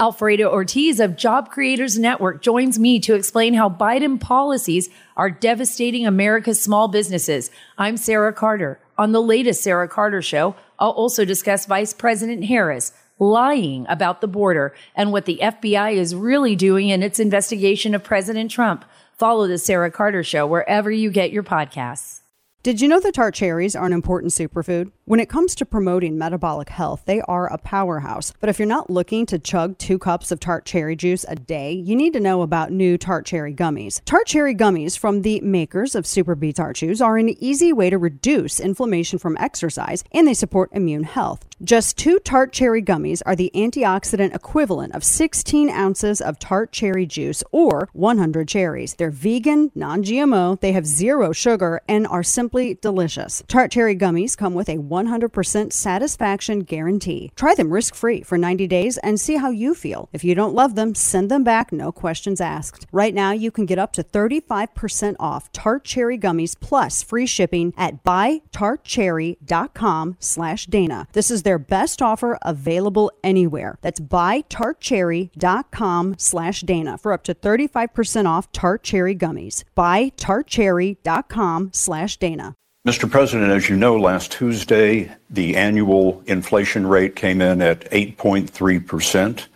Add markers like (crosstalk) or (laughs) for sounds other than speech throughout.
Alfredo Ortiz of Job Creators Network joins me to explain how Biden policies are devastating America's small businesses. I'm Sarah Carter. On the latest Sarah Carter show, I'll also discuss Vice President Harris lying about the border and what the FBI is really doing in its investigation of President Trump. Follow the Sarah Carter show wherever you get your podcasts. Did you know that tart cherries are an important superfood? When it comes to promoting metabolic health, they are a powerhouse. But if you're not looking to chug two cups of tart cherry juice a day, you need to know about new tart cherry gummies. Tart cherry gummies from the makers of Super B Tart Chews are an easy way to reduce inflammation from exercise, and they support immune health. Just two tart cherry gummies are the antioxidant equivalent of 16 ounces of tart cherry juice or 100 cherries. They're vegan, non GMO, they have zero sugar, and are simply delicious. Tart cherry gummies come with a 100% satisfaction guarantee. Try them risk free for 90 days and see how you feel. If you don't love them, send them back, no questions asked. Right now, you can get up to 35% off tart cherry gummies plus free shipping at buytartcherry.com slash Dana. This is their best offer available anywhere. That's buytartcherry.com slash Dana for up to 35% off tart cherry gummies. Buytartcherry.com slash Dana. Mr. President, as you know, last Tuesday, the annual inflation rate came in at 8.3%.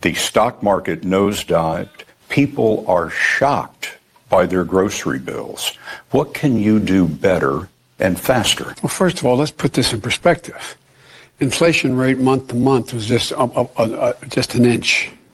The stock market nosedived. People are shocked by their grocery bills. What can you do better and faster? Well, first of all, let's put this in perspective. Inflation rate month to month was just uh, uh, uh, just an inch,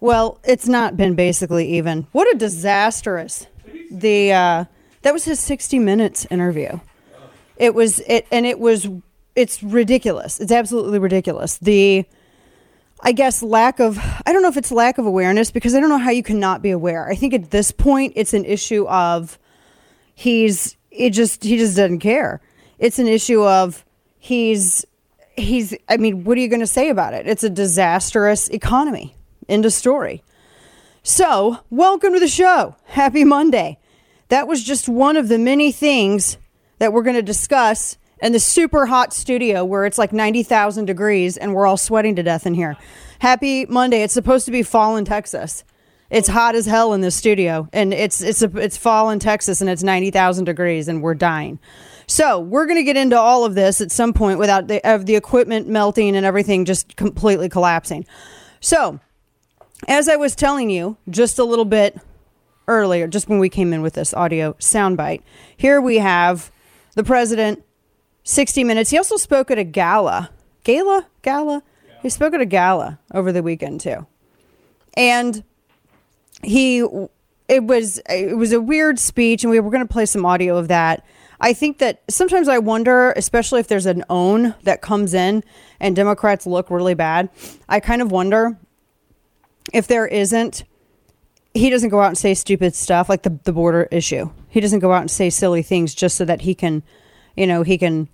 Well, it's not been basically even. What a disastrous. The uh, that was his 60 minutes interview. It was it and it was it's ridiculous. It's absolutely ridiculous. The I guess lack of I don't know if it's lack of awareness because I don't know how you cannot be aware. I think at this point it's an issue of he's it just he just doesn't care. It's an issue of he's he's I mean, what are you going to say about it? It's a disastrous economy. End of story. So, welcome to the show. Happy Monday. That was just one of the many things that we're going to discuss in the super hot studio where it's like 90,000 degrees and we're all sweating to death in here. Happy Monday. It's supposed to be fall in Texas. It's hot as hell in this studio and it's it's a, it's fall in Texas and it's 90,000 degrees and we're dying. So, we're going to get into all of this at some point without the of the equipment melting and everything just completely collapsing. So, as I was telling you just a little bit earlier, just when we came in with this audio soundbite, here we have the president, 60 Minutes. He also spoke at a gala. Gala? Gala? Yeah. He spoke at a gala over the weekend too. And he it was it was a weird speech and we were going to play some audio of that. I think that sometimes I wonder, especially if there's an own that comes in and Democrats look really bad. I kind of wonder if there isn't, he doesn't go out and say stupid stuff like the, the border issue. He doesn't go out and say silly things just so that he can, you know, he can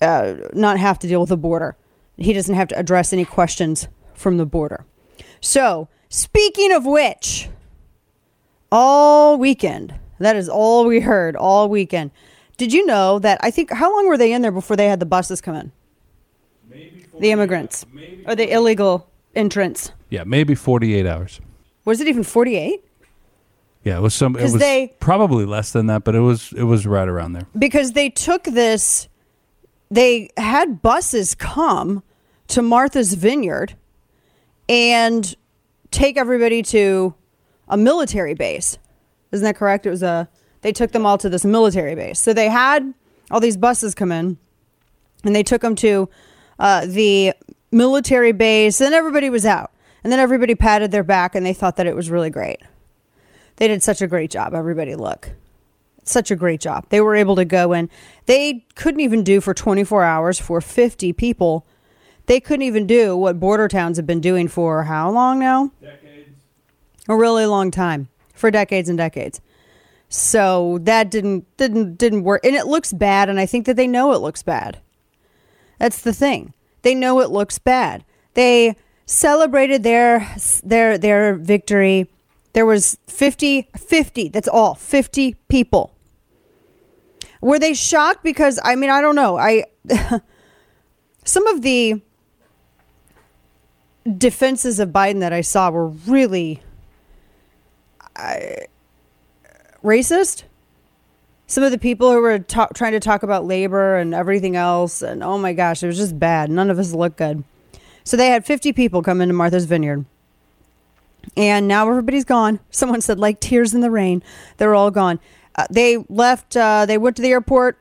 uh, not have to deal with the border. He doesn't have to address any questions from the border. So, speaking of which, all weekend, that is all we heard all weekend. Did you know that I think, how long were they in there before they had the buses come in? the immigrants or the illegal entrants. Yeah, maybe 48 hours. Was it even 48? Yeah, it was some. It was they, probably less than that, but it was it was right around there. Because they took this, they had buses come to Martha's Vineyard, and take everybody to a military base. Isn't that correct? It was a. They took them all to this military base. So they had all these buses come in, and they took them to uh, the military base, and everybody was out. And then everybody patted their back and they thought that it was really great. They did such a great job. Everybody, look. Such a great job. They were able to go in. They couldn't even do for 24 hours for 50 people. They couldn't even do what border towns have been doing for how long now? Decades. A really long time. for decades and decades. So that didn't didn't didn't work, and it looks bad. And I think that they know it looks bad. That's the thing. They know it looks bad. They celebrated their their their victory. There was 50 50, that's all. 50 people. Were they shocked because I mean, I don't know. I (laughs) some of the defenses of Biden that I saw were really racist. Some of the people who were talk, trying to talk about labor and everything else, and oh my gosh, it was just bad. None of us looked good. So they had 50 people come into Martha's Vineyard. And now everybody's gone. (laughs) Someone said, like tears in the rain. They're all gone. Uh, they left, uh, they went to the airport,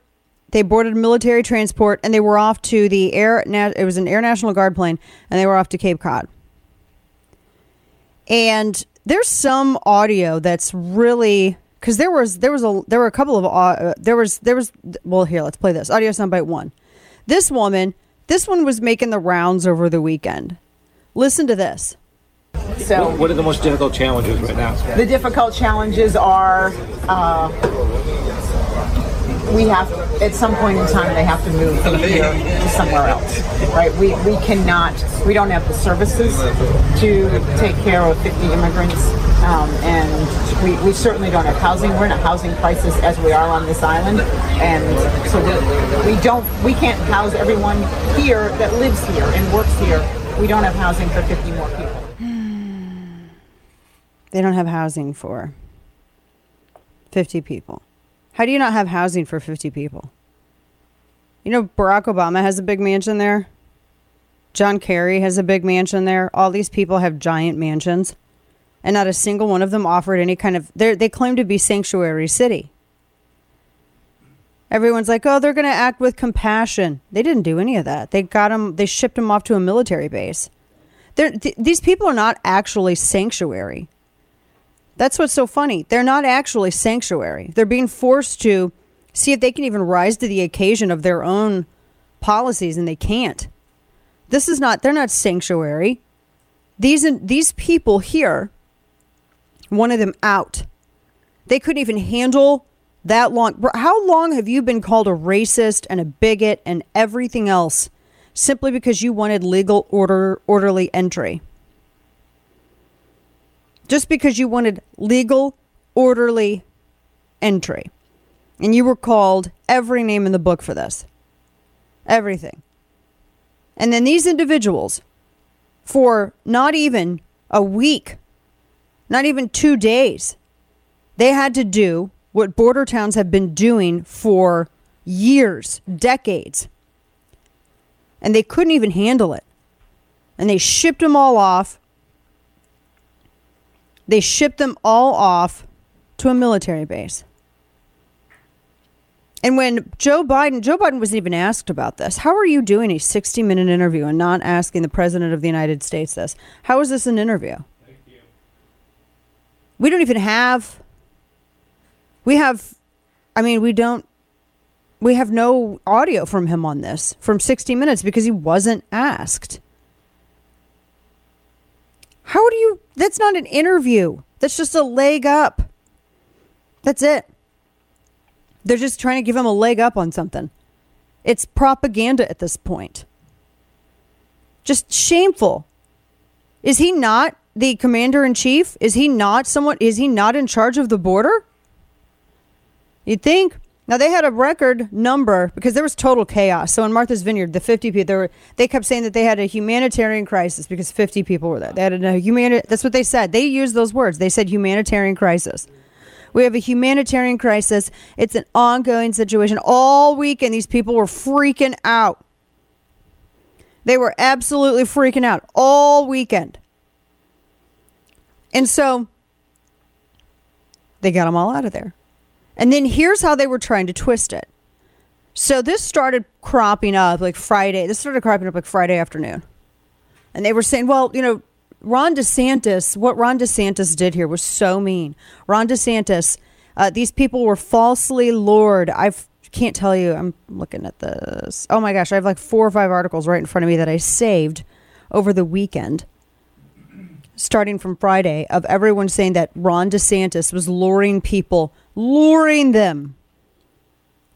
they boarded military transport, and they were off to the air. It was an Air National Guard plane, and they were off to Cape Cod. And there's some audio that's really because there was there was a there were a couple of uh, there was there was well here let's play this audio soundbite one. This woman this one was making the rounds over the weekend. Listen to this. So, what are the most difficult challenges right now? The difficult challenges are uh, we have at some point in time they have to move from here to somewhere else right? We we cannot we don't have the services to take care of 50 immigrants um, and we, we certainly don't have housing. We're in a housing crisis as we are on this island and so we, we don't we can't house everyone here that lives here and works here. We don't have housing for 50 more people. They don't have housing for 50 people how do you not have housing for 50 people? You know, Barack Obama has a big mansion there. John Kerry has a big mansion there. All these people have giant mansions, and not a single one of them offered any kind of. They claim to be sanctuary city. Everyone's like, oh, they're going to act with compassion. They didn't do any of that. They got them. They shipped them off to a military base. Th- these people are not actually sanctuary. That's what's so funny. They're not actually sanctuary. They're being forced to see if they can even rise to the occasion of their own policies, and they can't. This is not, they're not sanctuary. These, these people here wanted them out. They couldn't even handle that long. How long have you been called a racist and a bigot and everything else simply because you wanted legal order, orderly entry? Just because you wanted legal, orderly entry. And you were called every name in the book for this. Everything. And then these individuals, for not even a week, not even two days, they had to do what border towns have been doing for years, decades. And they couldn't even handle it. And they shipped them all off they shipped them all off to a military base. And when Joe Biden, Joe Biden wasn't even asked about this. How are you doing a 60 minute interview and not asking the president of the United States this? How is this an interview? We don't even have, we have, I mean, we don't, we have no audio from him on this from 60 minutes because he wasn't asked. How do you? That's not an interview. That's just a leg up. That's it. They're just trying to give him a leg up on something. It's propaganda at this point. Just shameful. Is he not the commander in chief? Is he not someone? Is he not in charge of the border? You'd think. Now they had a record number because there was total chaos. So in Martha's Vineyard, the 50 people, they, were, they kept saying that they had a humanitarian crisis because 50 people were there. They had a humanitarian. That's what they said. They used those words. They said humanitarian crisis. We have a humanitarian crisis. It's an ongoing situation. All weekend, these people were freaking out. They were absolutely freaking out all weekend. And so they got them all out of there. And then here's how they were trying to twist it. So this started cropping up like Friday. This started cropping up like Friday afternoon. And they were saying, well, you know, Ron DeSantis, what Ron DeSantis did here was so mean. Ron DeSantis, uh, these people were falsely lured. I can't tell you. I'm looking at this. Oh my gosh, I have like four or five articles right in front of me that I saved over the weekend. starting from Friday of everyone saying that Ron DeSantis was luring people, luring them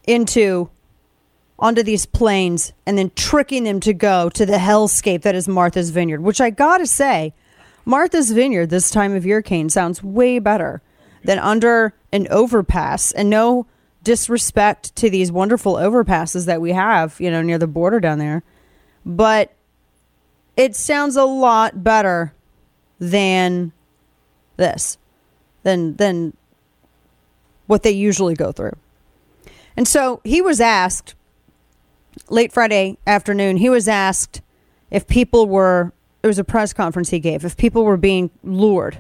into onto these planes and then tricking them to go to the hellscape that is Martha's Vineyard, which I gotta say, Martha's Vineyard this time of year, Kane, sounds way better than under an overpass. And no disrespect to these wonderful overpasses that we have, you know, near the border down there. But it sounds a lot better than this, than than what they usually go through. And so he was asked late Friday afternoon, he was asked if people were, it was a press conference he gave, if people were being lured,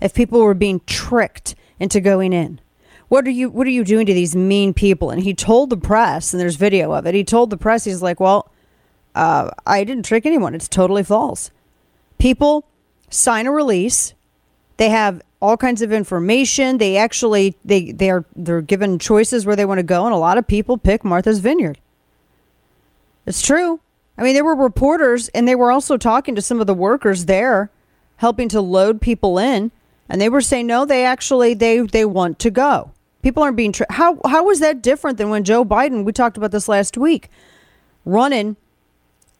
if people were being tricked into going in. What are you what are you doing to these mean people? And he told the press, and there's video of it. He told the press, he's like, Well, uh, I didn't trick anyone. It's totally false. People sign a release. They have all kinds of information. They actually they they are they're given choices where they want to go, and a lot of people pick Martha's Vineyard. It's true. I mean, there were reporters, and they were also talking to some of the workers there, helping to load people in, and they were saying no, they actually they they want to go. People aren't being tra- how how was that different than when Joe Biden? We talked about this last week, running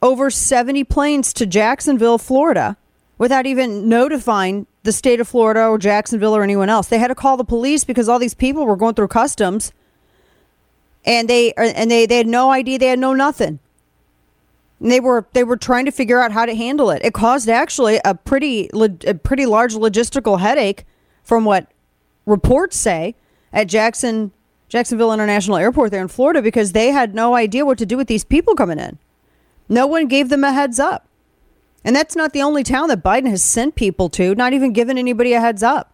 over seventy planes to Jacksonville, Florida, without even notifying the state of Florida or Jacksonville or anyone else. They had to call the police because all these people were going through customs, and they and they they had no idea. They had no nothing. And they were they were trying to figure out how to handle it. It caused actually a pretty a pretty large logistical headache, from what reports say at Jackson Jacksonville International Airport there in Florida because they had no idea what to do with these people coming in. No one gave them a heads up. And that's not the only town that Biden has sent people to, not even given anybody a heads up.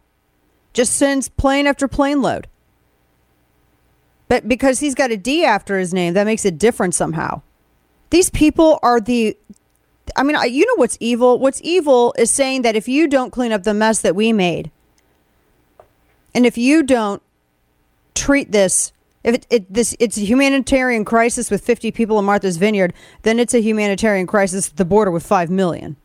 Just sends plane after plane load. But because he's got a D after his name, that makes it different somehow. These people are the I mean, you know what's evil? What's evil is saying that if you don't clean up the mess that we made, and if you don't treat this, if it, it, this it's a humanitarian crisis with 50 people in Martha's Vineyard, then it's a humanitarian crisis at the border with 5 million.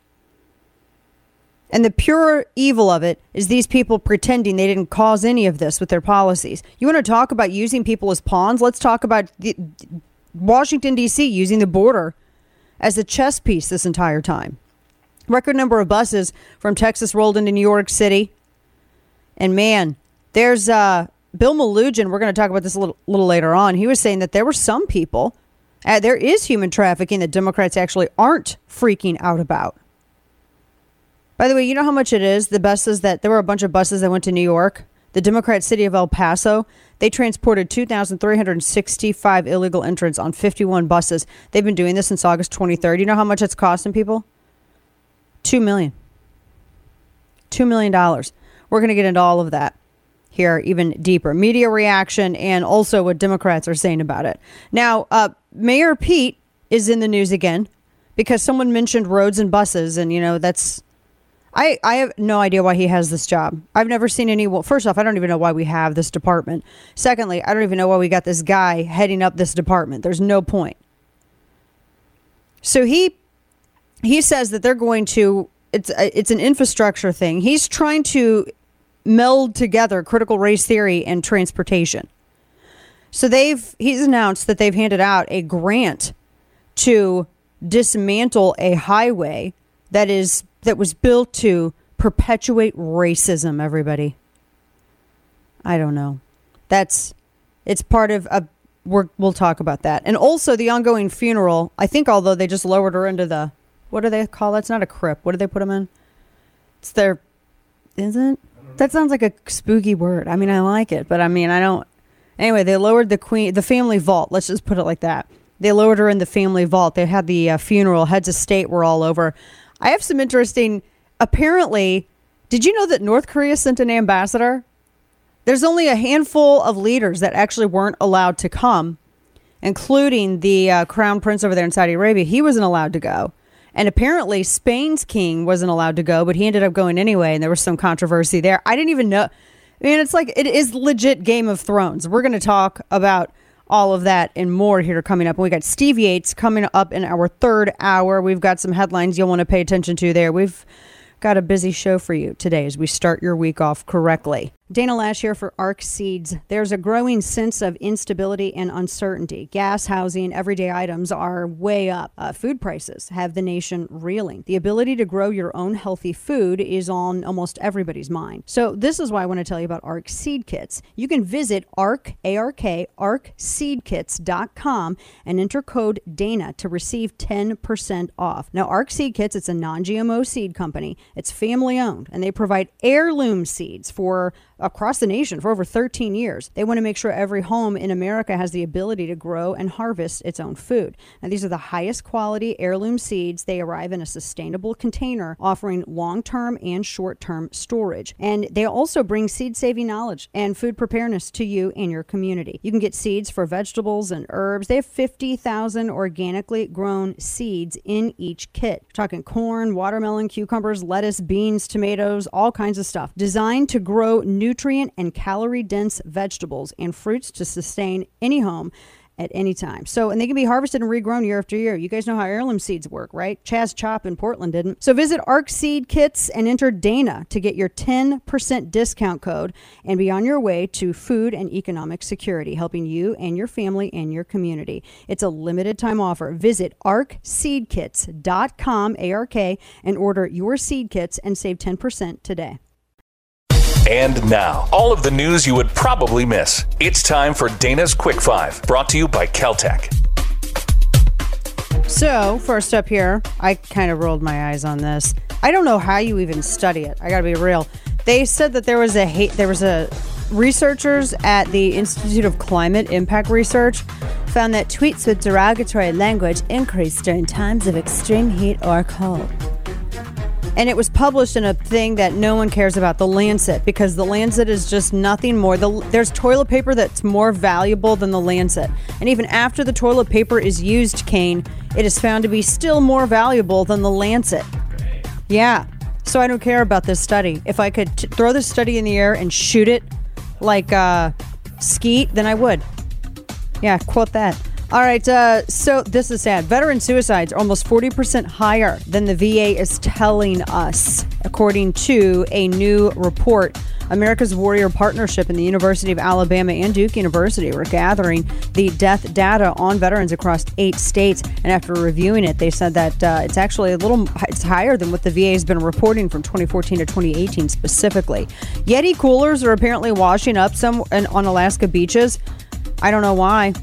And the pure evil of it is these people pretending they didn't cause any of this with their policies. You want to talk about using people as pawns? Let's talk about the, Washington, D.C., using the border as a chess piece this entire time. Record number of buses from Texas rolled into New York City. And man, there's uh, Bill Melugin. We're going to talk about this a little, little later on. He was saying that there were some people, uh, there is human trafficking that Democrats actually aren't freaking out about. By the way, you know how much it is? The buses that there were a bunch of buses that went to New York. The Democrat city of El Paso, they transported 2,365 illegal entrants on 51 buses. They've been doing this since August 23rd. You know how much it's costing people? 2 million. $2 million. We're going to get into all of that here even deeper. Media reaction and also what Democrats are saying about it. Now, uh, Mayor Pete is in the news again because someone mentioned roads and buses, and you know that's I, I have no idea why he has this job. I've never seen any. Well, first off, I don't even know why we have this department. Secondly, I don't even know why we got this guy heading up this department. There's no point. So he he says that they're going to. It's it's an infrastructure thing. He's trying to meld together critical race theory and transportation. So they've he's announced that they've handed out a grant to dismantle a highway that is that was built to perpetuate racism, everybody. I don't know. That's it's part of a we will talk about that. And also the ongoing funeral. I think although they just lowered her into the what do they call That's not a crypt. What do they put them in? It's their isn't that sounds like a spooky word. I mean, I like it, but I mean, I don't. Anyway, they lowered the queen, the family vault. Let's just put it like that. They lowered her in the family vault. They had the uh, funeral. Heads of state were all over. I have some interesting. Apparently, did you know that North Korea sent an ambassador? There's only a handful of leaders that actually weren't allowed to come, including the uh, crown prince over there in Saudi Arabia. He wasn't allowed to go. And apparently, Spain's king wasn't allowed to go, but he ended up going anyway, and there was some controversy there. I didn't even know. I mean, it's like it is legit Game of Thrones. We're going to talk about all of that and more here coming up. And we got Steve Yates coming up in our third hour. We've got some headlines you'll want to pay attention to there. We've got a busy show for you today as we start your week off correctly. Dana Loesch here for ARK Seeds. There's a growing sense of instability and uncertainty. Gas, housing, everyday items are way up. Uh, food prices have the nation reeling. The ability to grow your own healthy food is on almost everybody's mind. So this is why I want to tell you about ARK Seed Kits. You can visit ARK, A-R-K, ARKSeedKits.com and enter code DANA to receive 10% off. Now, ARK Seed Kits, it's a non-GMO seed company. It's family owned and they provide heirloom seeds for across the nation for over 13 years. They want to make sure every home in America has the ability to grow and harvest its own food. Now, these are the highest quality heirloom seeds. They arrive in a sustainable container, offering long term and short term storage. And they also bring seed saving knowledge and food preparedness to you and your community. You can get seeds for vegetables and herbs. They have 50,000 organically grown seeds in each kit. We're talking corn, watermelon, cucumbers, lettuce, beans, tomatoes, all kinds of stuff. Designed to grow new nutrient and calorie dense vegetables and fruits to sustain any home at any time. So, and they can be harvested and regrown year after year. You guys know how heirloom seeds work, right? Chaz Chop in Portland didn't. So, visit ARK Seed Kits and enter Dana to get your 10% discount code and be on your way to food and economic security, helping you and your family and your community. It's a limited time offer. Visit arkseedkits.com, A R K, and order your seed kits and save 10% today. And now, all of the news you would probably miss. It's time for Dana's Quick Five, brought to you by Keltec. So, first up here, I kind of rolled my eyes on this. I don't know how you even study it. I got to be real. They said that there was a hate, there was a researchers at the Institute of Climate Impact Research found that tweets with derogatory language increase during times of extreme heat or cold and it was published in a thing that no one cares about the lancet because the lancet is just nothing more. The, there's toilet paper that's more valuable than the lancet. And even after the toilet paper is used kane it is found to be still more valuable than the lancet. Yeah. So i don't care about this study. If i could t- throw this study in the air and shoot it like uh, skeet then i would. Yeah quote that all right, uh, so this is sad. Veteran suicides are almost 40% higher than the VA is telling us, according to a new report. America's Warrior Partnership and the University of Alabama and Duke University were gathering the death data on veterans across eight states. And after reviewing it, they said that uh, it's actually a little it's higher than what the VA has been reporting from 2014 to 2018 specifically. Yeti coolers are apparently washing up some on Alaska beaches. I don't know why.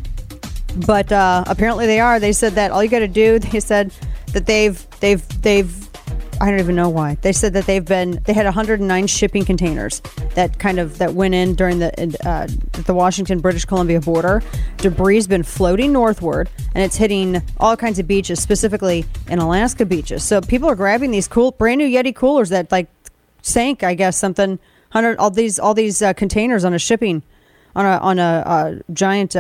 But uh, apparently they are. They said that all you got to do. They said that they've they've they've. I don't even know why. They said that they've been they had 109 shipping containers that kind of that went in during the uh, the Washington British Columbia border. Debris's been floating northward and it's hitting all kinds of beaches, specifically in Alaska beaches. So people are grabbing these cool brand new Yeti coolers that like sank, I guess something hundred all these all these uh, containers on a shipping on a on a, a giant.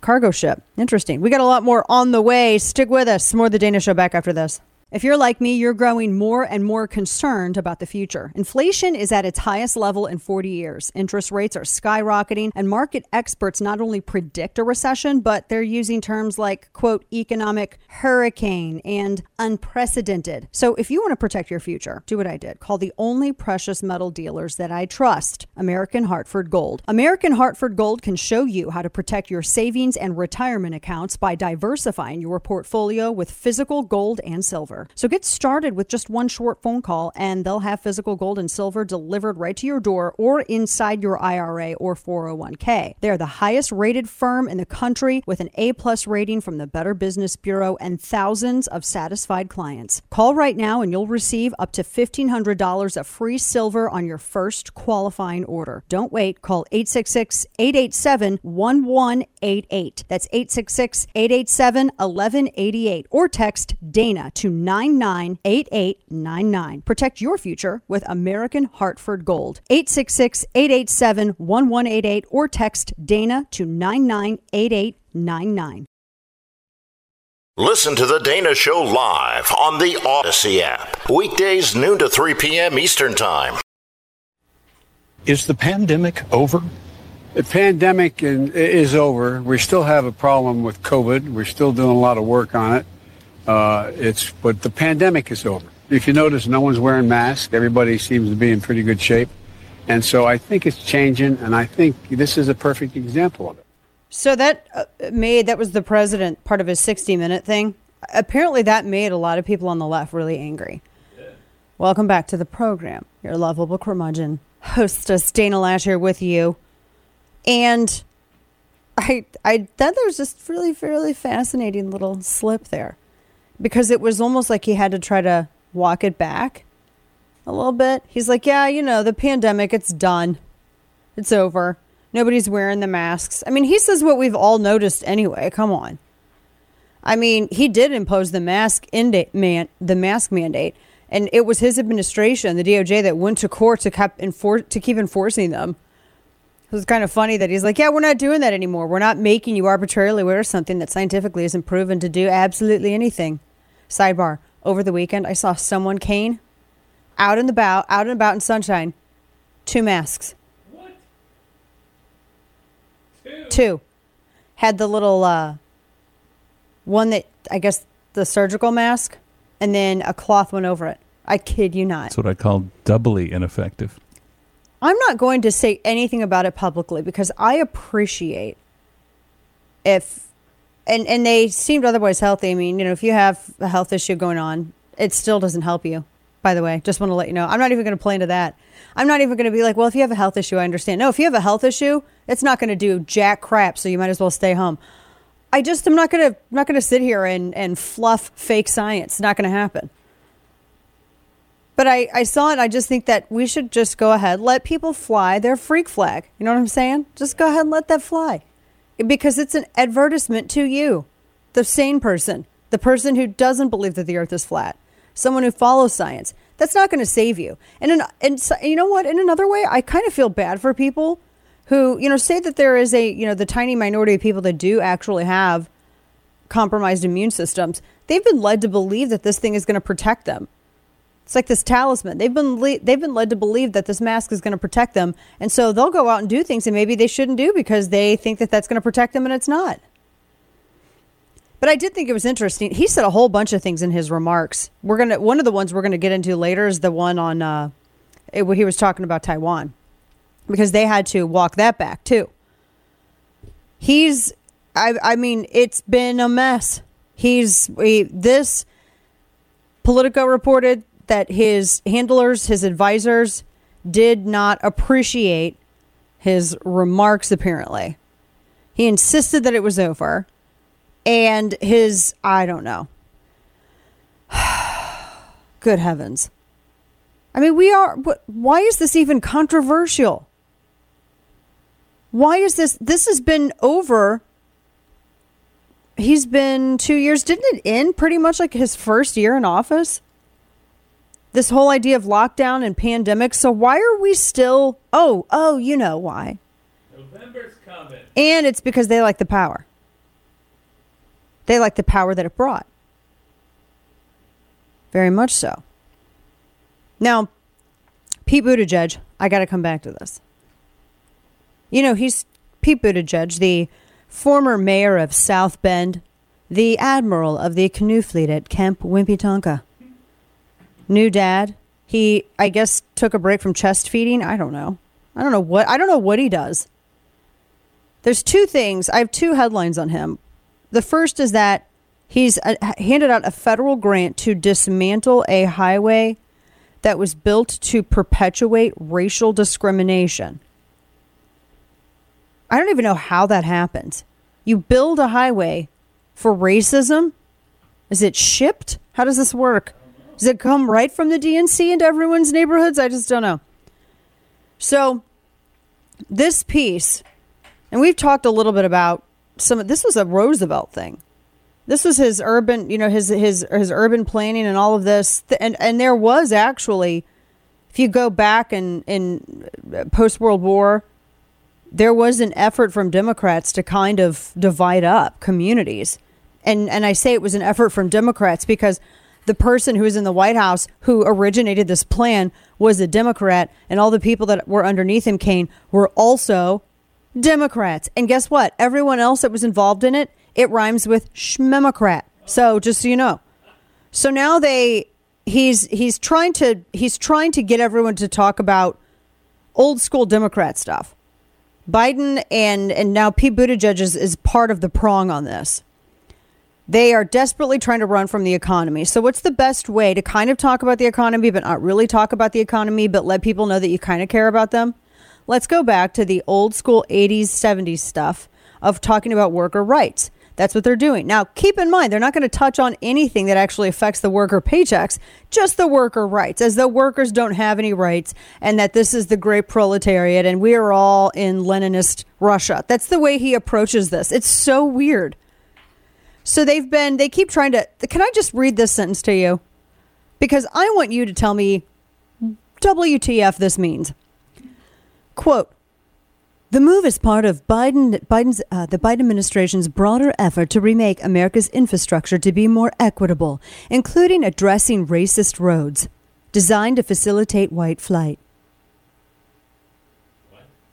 Cargo ship. Interesting. We got a lot more on the way. Stick with us. More of the Dana Show back after this. If you're like me, you're growing more and more concerned about the future. Inflation is at its highest level in 40 years. Interest rates are skyrocketing, and market experts not only predict a recession, but they're using terms like, quote, economic hurricane and unprecedented. So if you want to protect your future, do what I did. Call the only precious metal dealers that I trust, American Hartford Gold. American Hartford Gold can show you how to protect your savings and retirement accounts by diversifying your portfolio with physical gold and silver. So get started with just one short phone call, and they'll have physical gold and silver delivered right to your door or inside your IRA or 401k. They're the highest rated firm in the country with an A plus rating from the Better Business Bureau and thousands of satisfied clients. Call right now and you'll receive up to $1,500 of free silver on your first qualifying order. Don't wait. Call 866 887 1188. That's 866 887 1188 or text Dana to 998899. Protect your future with American Hartford Gold. 866 887 1188 or text Dana to 998899. Listen to The Dana Show live on the Odyssey app. Weekdays, noon to 3 p.m. Eastern Time. Is the pandemic over? The pandemic is over. We still have a problem with COVID. We're still doing a lot of work on it. Uh, it's but the pandemic is over. if you notice, no one's wearing masks. Everybody seems to be in pretty good shape. And so I think it's changing, and I think this is a perfect example of it. So that uh, made, that was the president part of his 60 minute thing. Apparently, that made a lot of people on the left really angry. Yeah. Welcome back to the program. Your lovable curmudgeon, hostess Dana Loesch here with you. And I, I thought there was just really, really fascinating little slip there because it was almost like he had to try to walk it back a little bit. He's like, yeah, you know, the pandemic, it's done. It's over. Nobody's wearing the masks. I mean, he says what we've all noticed anyway. Come on. I mean, he did impose the mask indate, man, the mask mandate, and it was his administration, the DOJ, that went to court to keep, enfor- to keep enforcing them. It was kind of funny that he's like, yeah, we're not doing that anymore. We're not making you arbitrarily wear something that scientifically isn't proven to do absolutely anything. Sidebar: Over the weekend, I saw someone Kane out and about, out and about in sunshine, two masks. Two. Two. Had the little uh, one that I guess the surgical mask, and then a cloth went over it. I kid you not. That's what I call doubly ineffective. I'm not going to say anything about it publicly because I appreciate if and and they seemed otherwise healthy. I mean, you know, if you have a health issue going on, it still doesn't help you. By the way, just want to let you know. I'm not even going to play into that. I'm not even going to be like, well, if you have a health issue, I understand. No, if you have a health issue, it's not going to do jack crap. So you might as well stay home. I just am not going to not going to sit here and and fluff fake science. It's not going to happen. But I, I saw it. I just think that we should just go ahead, let people fly their freak flag. You know what I'm saying? Just go ahead and let that fly because it's an advertisement to you, the sane person, the person who doesn't believe that the earth is flat, someone who follows science. That's not going to save you. And, in, and you know what? In another way, I kind of feel bad for people who, you know, say that there is a, you know, the tiny minority of people that do actually have compromised immune systems. They've been led to believe that this thing is going to protect them. It's like this talisman. They've been le- they've been led to believe that this mask is going to protect them, and so they'll go out and do things that maybe they shouldn't do because they think that that's going to protect them, and it's not. But I did think it was interesting. He said a whole bunch of things in his remarks. We're gonna one of the ones we're gonna get into later is the one on uh, it, he was talking about Taiwan because they had to walk that back too. He's, I, I mean, it's been a mess. He's he, this. Politico reported that his handlers, his advisors, did not appreciate his remarks, apparently. He insisted that it was over. And his, I don't know. (sighs) Good heavens. I mean, we are, why is this even controversial? Why is this? This has been over. He's been two years. Didn't it end pretty much like his first year in office? this whole idea of lockdown and pandemic. So why are we still? Oh, oh, you know why? November's coming, and it's because they like the power. They like the power that it brought. Very much so. Now, Pete Buttigieg, I got to come back to this. You know, he's Pete Buttigieg, the former mayor of South Bend, the admiral of the canoe fleet at Camp Wimpy Tonka new dad. He, I guess, took a break from chest feeding. I don't know. I don't know what I don't know what he does. There's two things. I have two headlines on him. The first is that he's uh, handed out a federal grant to dismantle a highway that was built to perpetuate racial discrimination. I don't even know how that happens. You build a highway for racism? Is it shipped? How does this work? Does it come right from the DNC into everyone's neighborhoods? I just don't know. So, this piece, and we've talked a little bit about some. This was a Roosevelt thing. This was his urban, you know, his his his urban planning and all of this. And and there was actually, if you go back and in, in uh, post World War, there was an effort from Democrats to kind of divide up communities. And and I say it was an effort from Democrats because the person who was in the White House who originated this plan was a Democrat, and all the people that were underneath him, Kane, were also Democrats. And guess what? Everyone else that was involved in it, it rhymes with schmemocrat. So just so you know. So now they, he's he's trying to he's trying to get everyone to talk about old school Democrat stuff. Biden and and now Pete Buttigieg is, is part of the prong on this. They are desperately trying to run from the economy. So, what's the best way to kind of talk about the economy, but not really talk about the economy, but let people know that you kind of care about them? Let's go back to the old school 80s, 70s stuff of talking about worker rights. That's what they're doing. Now, keep in mind, they're not going to touch on anything that actually affects the worker paychecks, just the worker rights, as though workers don't have any rights and that this is the great proletariat and we are all in Leninist Russia. That's the way he approaches this. It's so weird. So they've been, they keep trying to. Can I just read this sentence to you? Because I want you to tell me WTF this means. Quote, the move is part of Biden, Biden's, uh, the Biden administration's broader effort to remake America's infrastructure to be more equitable, including addressing racist roads designed to facilitate white flight.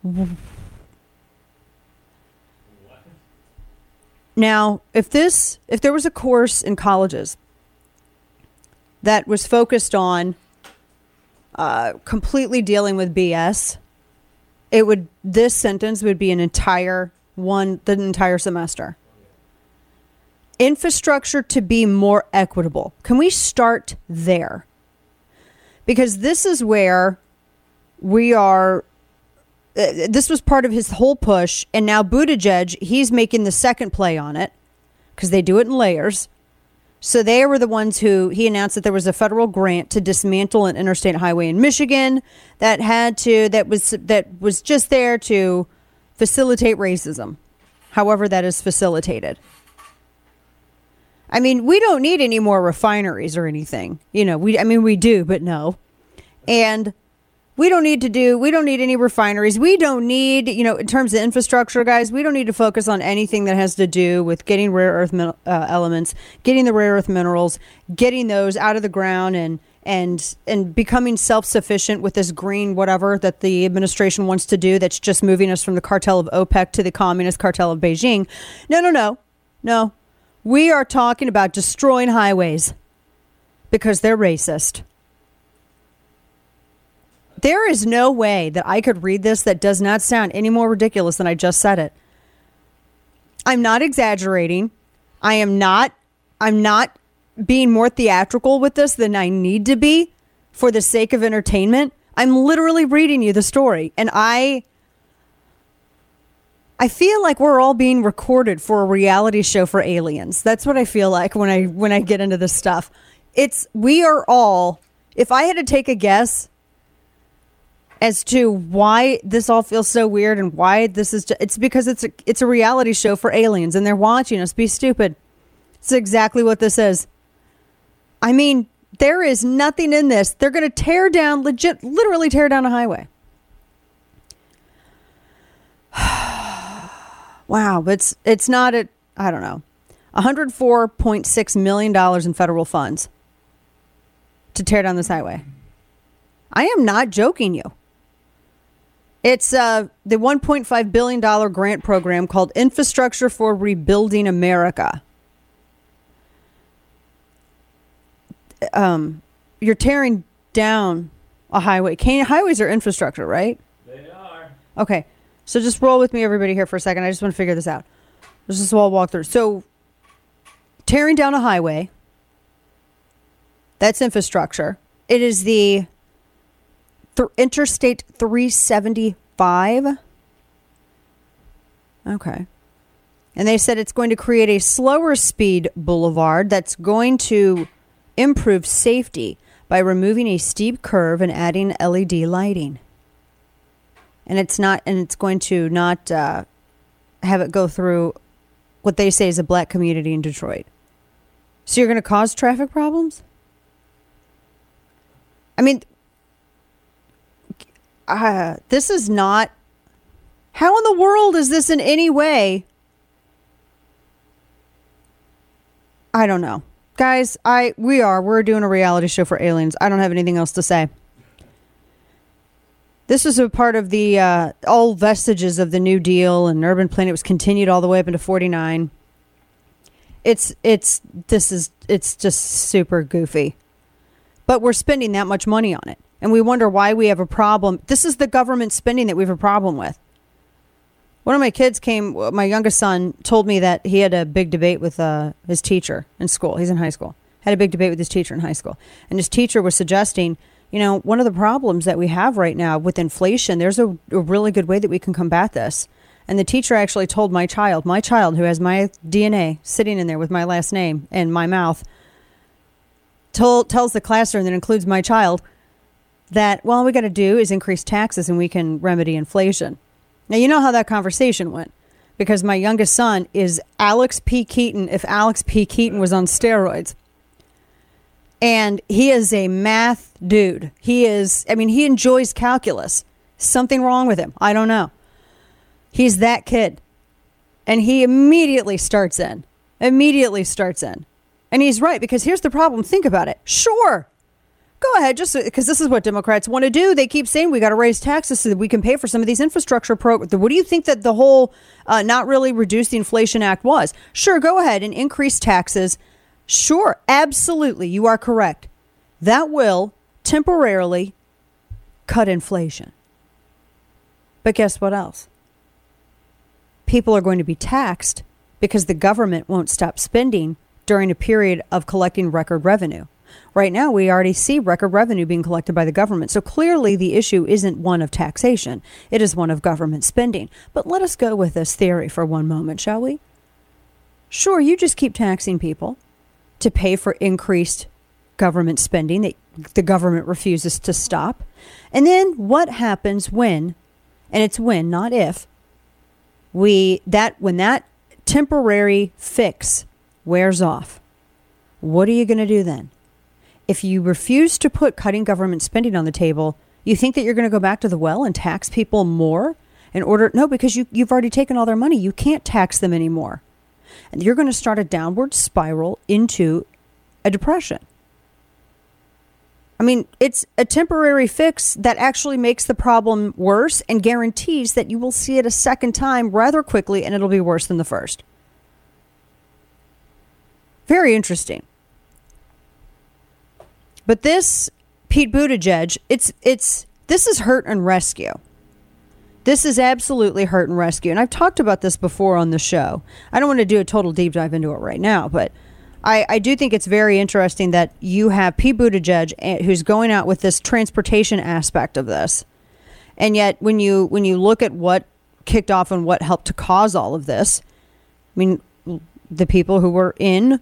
What? Now, if this, if there was a course in colleges that was focused on uh, completely dealing with BS it would this sentence would be an entire one the entire semester. Infrastructure to be more equitable. Can we start there? Because this is where we are uh, this was part of his whole push, and now Buttigieg, he's making the second play on it because they do it in layers. So they were the ones who he announced that there was a federal grant to dismantle an interstate highway in Michigan that had to that was that was just there to facilitate racism. However that is facilitated. I mean, we don't need any more refineries or anything. You know, we I mean we do, but no. And we don't need to do we don't need any refineries. We don't need you know in terms of infrastructure guys we don't need to focus on anything that has to do with getting rare earth uh, elements getting the rare earth minerals getting those out of the ground and and and becoming self-sufficient with this green whatever that the administration wants to do that's just moving us from the cartel of OPEC to the communist cartel of Beijing. No no no. No. We are talking about destroying highways because they're racist there is no way that I could read this that does not sound any more ridiculous than I just said it. I'm not exaggerating. I am not I'm not being more theatrical with this than I need to be for the sake of entertainment. I'm literally reading you the story and I I feel like we're all being recorded for a reality show for aliens. That's what I feel like when I when I get into this stuff. It's we are all if I had to take a guess, as to why this all feels so weird and why this is just, it's because it's a, it's a reality show for aliens and they're watching us be stupid. It's exactly what this is. I mean, there is nothing in this. They're going to tear down legit literally tear down a highway. (sighs) wow, it's it's not at I don't know. 104.6 million dollars in federal funds to tear down this highway. I am not joking you. It's uh, the $1.5 billion grant program called Infrastructure for Rebuilding America. Um, you're tearing down a highway. Can, highways are infrastructure, right? They are. Okay. So just roll with me, everybody, here for a second. I just want to figure this out. This is all walk through. So, tearing down a highway, that's infrastructure. It is the th- Interstate 375. Okay. And they said it's going to create a slower speed boulevard that's going to improve safety by removing a steep curve and adding LED lighting. And it's not, and it's going to not uh, have it go through what they say is a black community in Detroit. So you're going to cause traffic problems? I mean, uh, this is not. How in the world is this in any way? I don't know. Guys, I we are we're doing a reality show for aliens. I don't have anything else to say. This is a part of the uh, all vestiges of the New Deal and Urban Plan. It was continued all the way up into 49. It's it's this is it's just super goofy but we're spending that much money on it. And we wonder why we have a problem. This is the government spending that we have a problem with. One of my kids came, my youngest son told me that he had a big debate with uh, his teacher in school. He's in high school. Had a big debate with his teacher in high school. And his teacher was suggesting, you know, one of the problems that we have right now with inflation, there's a, a really good way that we can combat this. And the teacher actually told my child, my child who has my DNA sitting in there with my last name in my mouth, told, tells the classroom that includes my child that, well, all we got to do is increase taxes and we can remedy inflation. Now, you know how that conversation went because my youngest son is Alex P. Keaton if Alex P. Keaton was on steroids. And he is a math dude. He is, I mean, he enjoys calculus. Something wrong with him. I don't know. He's that kid. And he immediately starts in. Immediately starts in. And he's right because here's the problem. Think about it. Sure, go ahead, just because this is what Democrats want to do. They keep saying we got to raise taxes so that we can pay for some of these infrastructure programs. What do you think that the whole uh, not really reduce the Inflation Act was? Sure, go ahead and increase taxes. Sure, absolutely, you are correct. That will temporarily cut inflation. But guess what else? People are going to be taxed because the government won't stop spending during a period of collecting record revenue. Right now, we already see record revenue being collected by the government. So clearly, the issue isn't one of taxation, it is one of government spending. But let us go with this theory for one moment, shall we? Sure, you just keep taxing people to pay for increased government spending that the government refuses to stop. And then what happens when, and it's when, not if, we that when that temporary fix wears off, what are you going to do then? If you refuse to put cutting government spending on the table, you think that you're going to go back to the well and tax people more in order no because you you've already taken all their money. You can't tax them anymore. And you're going to start a downward spiral into a depression. I mean, it's a temporary fix that actually makes the problem worse and guarantees that you will see it a second time rather quickly and it'll be worse than the first. Very interesting. But this Pete Buttigieg, it's it's this is hurt and rescue. This is absolutely hurt and rescue. And I've talked about this before on the show. I don't want to do a total deep dive into it right now, but I, I do think it's very interesting that you have Pete Buttigieg eh, who's going out with this transportation aspect of this. And yet when you when you look at what kicked off and what helped to cause all of this, I mean the people who were in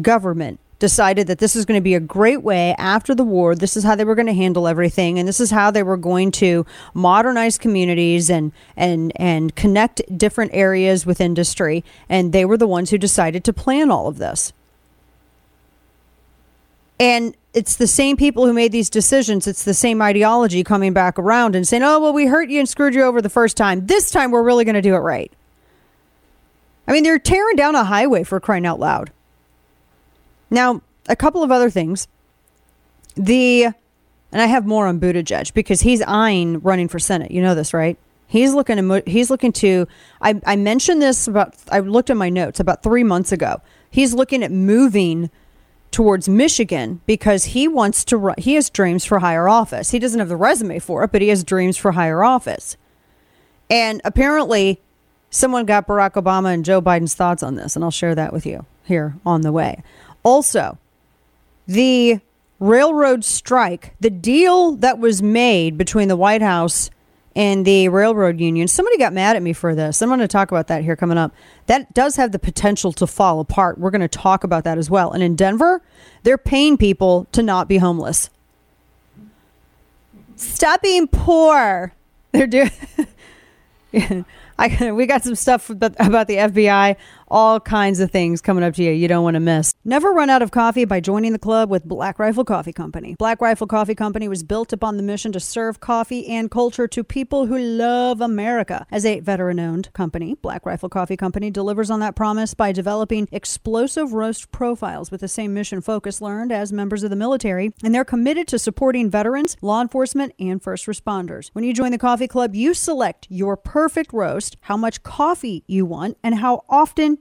government decided that this is going to be a great way after the war. This is how they were going to handle everything, and this is how they were going to modernize communities and and and connect different areas with industry. And they were the ones who decided to plan all of this. And it's the same people who made these decisions. It's the same ideology coming back around and saying, "Oh, well, we hurt you and screwed you over the first time. This time, we're really going to do it right." I mean, they're tearing down a highway for crying out loud. Now, a couple of other things. The and I have more on Buttigieg because he's eyeing running for Senate. You know this, right? He's looking to he's looking to. I, I mentioned this about. I looked at my notes about three months ago. He's looking at moving towards Michigan because he wants to. Run, he has dreams for higher office. He doesn't have the resume for it, but he has dreams for higher office. And apparently, someone got Barack Obama and Joe Biden's thoughts on this, and I'll share that with you here on the way. Also, the railroad strike, the deal that was made between the White House and the railroad union. Somebody got mad at me for this. I'm going to talk about that here coming up. That does have the potential to fall apart. We're going to talk about that as well. And in Denver, they're paying people to not be homeless. Stop being poor. They're doing. (laughs) I, (laughs) we got some stuff about the FBI all kinds of things coming up to you you don't want to miss. Never run out of coffee by joining the club with Black Rifle Coffee Company. Black Rifle Coffee Company was built upon the mission to serve coffee and culture to people who love America. As a veteran owned company, Black Rifle Coffee Company delivers on that promise by developing explosive roast profiles with the same mission focus learned as members of the military, and they're committed to supporting veterans, law enforcement, and first responders. When you join the coffee club, you select your perfect roast roast, how much coffee you want, and how often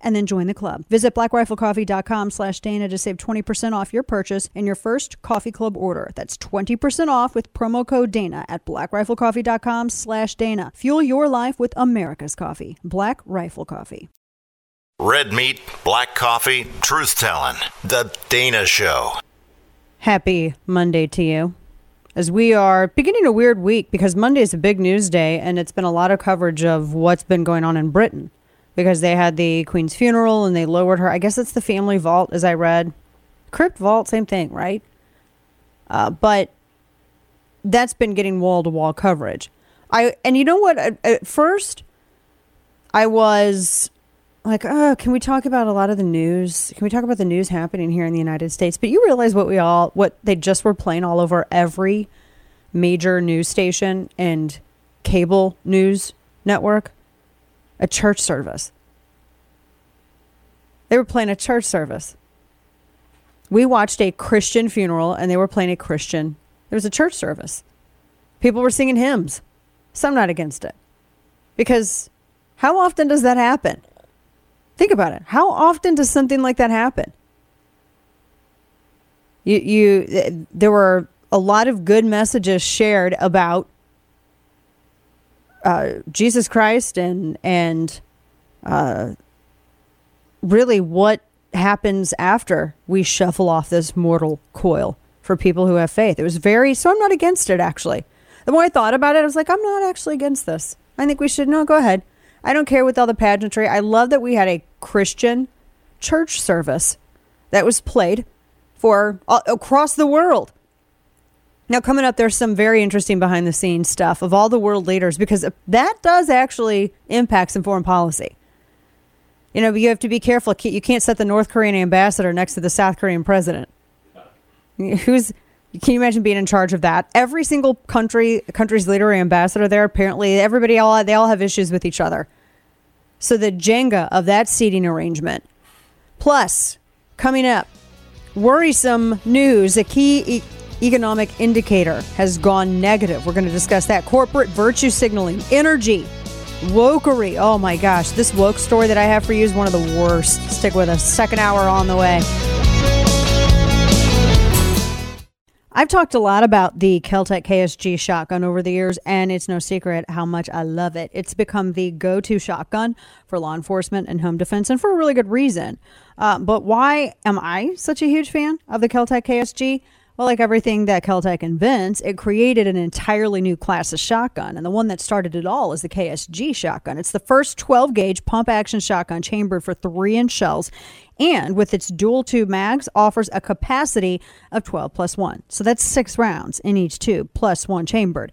and then join the club. Visit blackriflecoffee.com slash Dana to save 20% off your purchase and your first coffee club order. That's 20% off with promo code Dana at blackriflecoffee.com slash Dana. Fuel your life with America's coffee. Black Rifle Coffee. Red meat, black coffee, truth telling. The Dana Show. Happy Monday to you. As we are beginning a weird week because Monday is a big news day and it's been a lot of coverage of what's been going on in Britain because they had the Queen's funeral and they lowered her. I guess it's the family vault, as I read. Crypt vault, same thing, right? Uh, but that's been getting wall to wall coverage. I and you know what? At, at first, I was like, oh, can we talk about a lot of the news? Can we talk about the news happening here in the United States? But you realize what we all, what they just were playing all over every major news station and cable news network? A church service. They were playing a church service. We watched a Christian funeral and they were playing a Christian. There was a church service. People were singing hymns. So I'm not against it. Because how often does that happen? Think about it. How often does something like that happen? You, you, there were a lot of good messages shared about uh, Jesus Christ and and uh, really what happens after we shuffle off this mortal coil for people who have faith. It was very so. I'm not against it actually. The more I thought about it, I was like, I'm not actually against this. I think we should no go ahead. I don't care with all the pageantry. I love that we had a Christian church service that was played for uh, across the world. Now, coming up, there's some very interesting behind the scenes stuff of all the world leaders because that does actually impact some foreign policy. You know, you have to be careful. You can't set the North Korean ambassador next to the South Korean president. (laughs) Who's can you imagine being in charge of that? Every single country, country's leader or ambassador there, apparently, everybody all they all have issues with each other. So the Jenga of that seating arrangement. Plus, coming up, worrisome news: a key economic indicator has gone negative. We're going to discuss that. Corporate virtue signaling, energy, wokery. Oh my gosh, this woke story that I have for you is one of the worst. Stick with us. Second hour on the way. I've talked a lot about the Keltec KSG shotgun over the years, and it's no secret how much I love it. It's become the go to shotgun for law enforcement and home defense, and for a really good reason. Uh, but why am I such a huge fan of the Keltec KSG? Well, like everything that Keltec invents, it created an entirely new class of shotgun. And the one that started it all is the KSG shotgun. It's the first 12 gauge pump action shotgun chambered for three inch shells. And with its dual tube mags, offers a capacity of 12 plus one. So that's six rounds in each tube plus one chambered.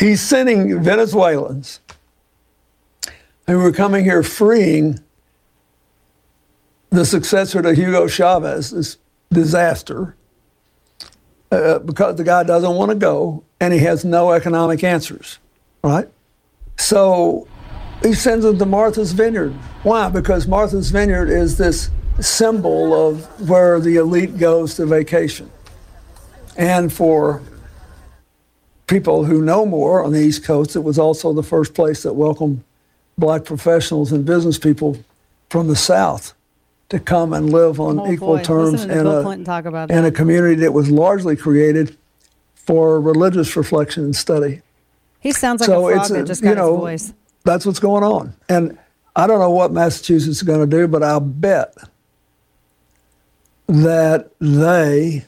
He's sending Venezuelans who were coming here freeing the successor to Hugo Chavez, this disaster, uh, because the guy doesn't want to go and he has no economic answers, right? So he sends them to Martha's Vineyard. Why? Because Martha's Vineyard is this symbol of where the elite goes to vacation. And for people who know more on the East Coast, it was also the first place that welcomed black professionals and business people from the South to come and live on oh, equal boy. terms in a, in a community that was largely created for religious reflection and study. He sounds like so a frog that just got you know, his voice. That's what's going on. And I don't know what Massachusetts is going to do, but I'll bet that they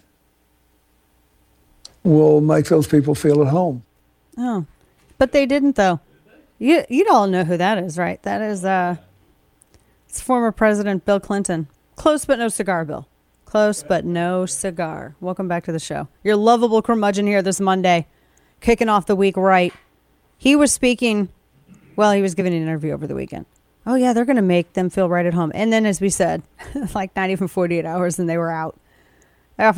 will make those people feel at home. Oh, but they didn't though. You you all know who that is, right? That is uh, it's former President Bill Clinton. Close but no cigar, Bill. Close but no cigar. Welcome back to the show. Your lovable curmudgeon here this Monday, kicking off the week right. He was speaking. Well, he was giving an interview over the weekend. Oh yeah, they're going to make them feel right at home. And then, as we said, (laughs) like not even 48 hours, and they were out.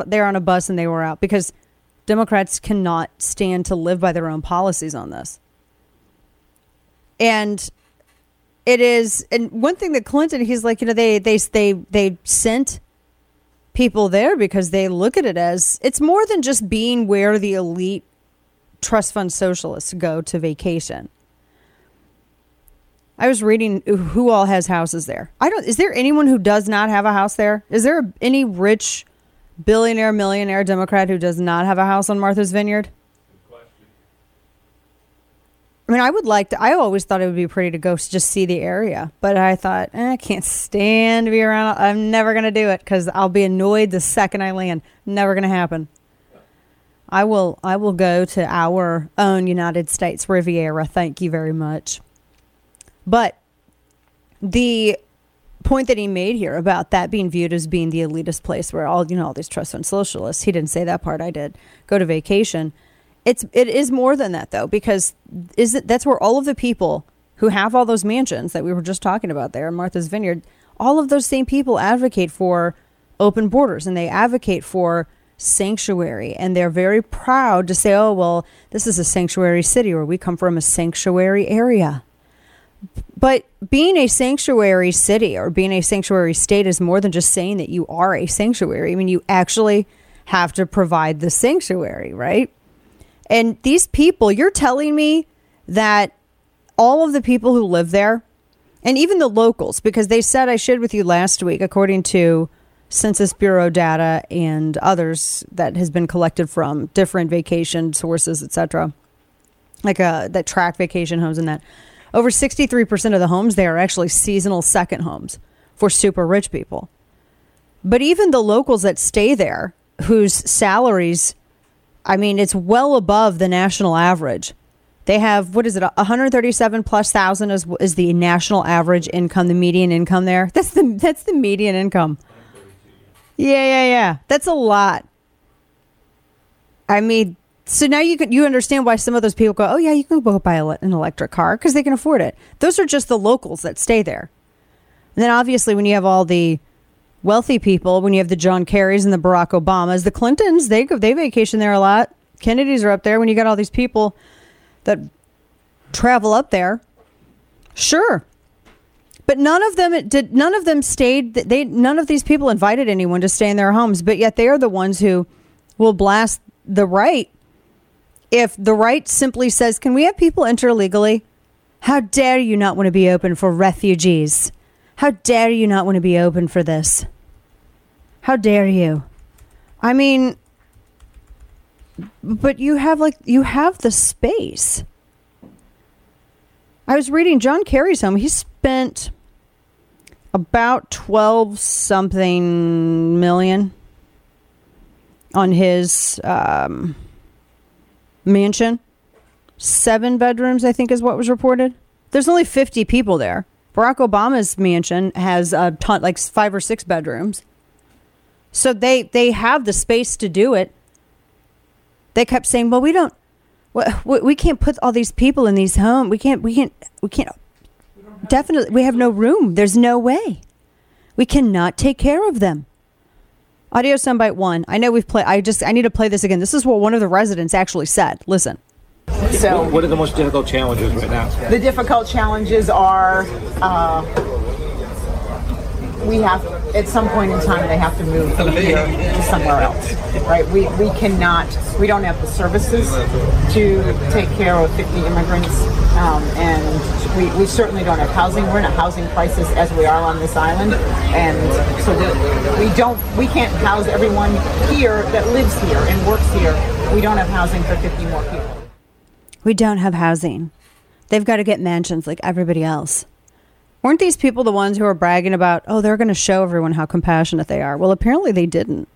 They're on a bus and they were out because Democrats cannot stand to live by their own policies on this. And it is, and one thing that Clinton, he's like, you know, they they they they sent people there because they look at it as it's more than just being where the elite trust fund socialists go to vacation. I was reading who all has houses there. I don't. Is there anyone who does not have a house there? Is there any rich billionaire, millionaire Democrat who does not have a house on Martha's Vineyard? I mean, I would like to. I always thought it would be pretty to go just see the area, but I thought eh, I can't stand to be around. I'm never to do it because I'll be annoyed the second I land. Never to happen. I will. I will go to our own United States Riviera. Thank you very much. But the point that he made here about that being viewed as being the elitist place where all you know all these trust fund socialists he didn't say that part i did. Go to vacation. It's it is more than that though because is it that's where all of the people who have all those mansions that we were just talking about there in martha's vineyard all of those same people advocate for open borders and they advocate for sanctuary and they're very proud to say oh well this is a sanctuary city or we come from a sanctuary area but being a sanctuary city or being a sanctuary state is more than just saying that you are a sanctuary. I mean, you actually have to provide the sanctuary, right? And these people, you're telling me that all of the people who live there, and even the locals, because they said I shared with you last week, according to Census Bureau data and others that has been collected from different vacation sources, etc., like uh, that track vacation homes and that over 63% of the homes there are actually seasonal second homes for super rich people. But even the locals that stay there, whose salaries, I mean, it's well above the national average. They have what is it, 137 plus thousand is is the national average income, the median income there. That's the that's the median income. Yeah, yeah, yeah. That's a lot. I mean, so now you can you understand why some of those people go, oh yeah, you can go buy an electric car because they can afford it. Those are just the locals that stay there. And then obviously when you have all the wealthy people, when you have the John Kerrys and the Barack Obamas, the Clintons, they go they vacation there a lot. Kennedys are up there. When you got all these people that travel up there, sure. But none of them did. None of them stayed. They none of these people invited anyone to stay in their homes. But yet they are the ones who will blast the right if the right simply says, Can we have people enter illegally? How dare you not want to be open for refugees? How dare you not want to be open for this? How dare you? I mean, but you have like, you have the space. I was reading John Kerry's home. He spent about 12 something million on his um, mansion. Seven bedrooms, I think, is what was reported. There's only 50 people there. Barack Obama's mansion has a ton, like five or six bedrooms. So they they have the space to do it. They kept saying, "Well, we don't, we, we can't put all these people in these homes. We can't, we can't, we can't. Definitely, we have no room. There's no way. We cannot take care of them." Audio soundbite one. I know we've played. I just I need to play this again. This is what one of the residents actually said. Listen. So, what are the most difficult challenges right now? The difficult challenges are uh, we have at some point in time they have to move from here to somewhere else right? We we cannot we don't have the services to take care of 50 immigrants um, and we, we certainly don't have housing. We're in a housing crisis as we are on this island and so we, we don't we can't house everyone here that lives here and works here. We don't have housing for 50 more people. We don't have housing. They've got to get mansions like everybody else Weren't these people the ones who were bragging about, oh, they're going to show everyone how compassionate they are? Well, apparently they didn't.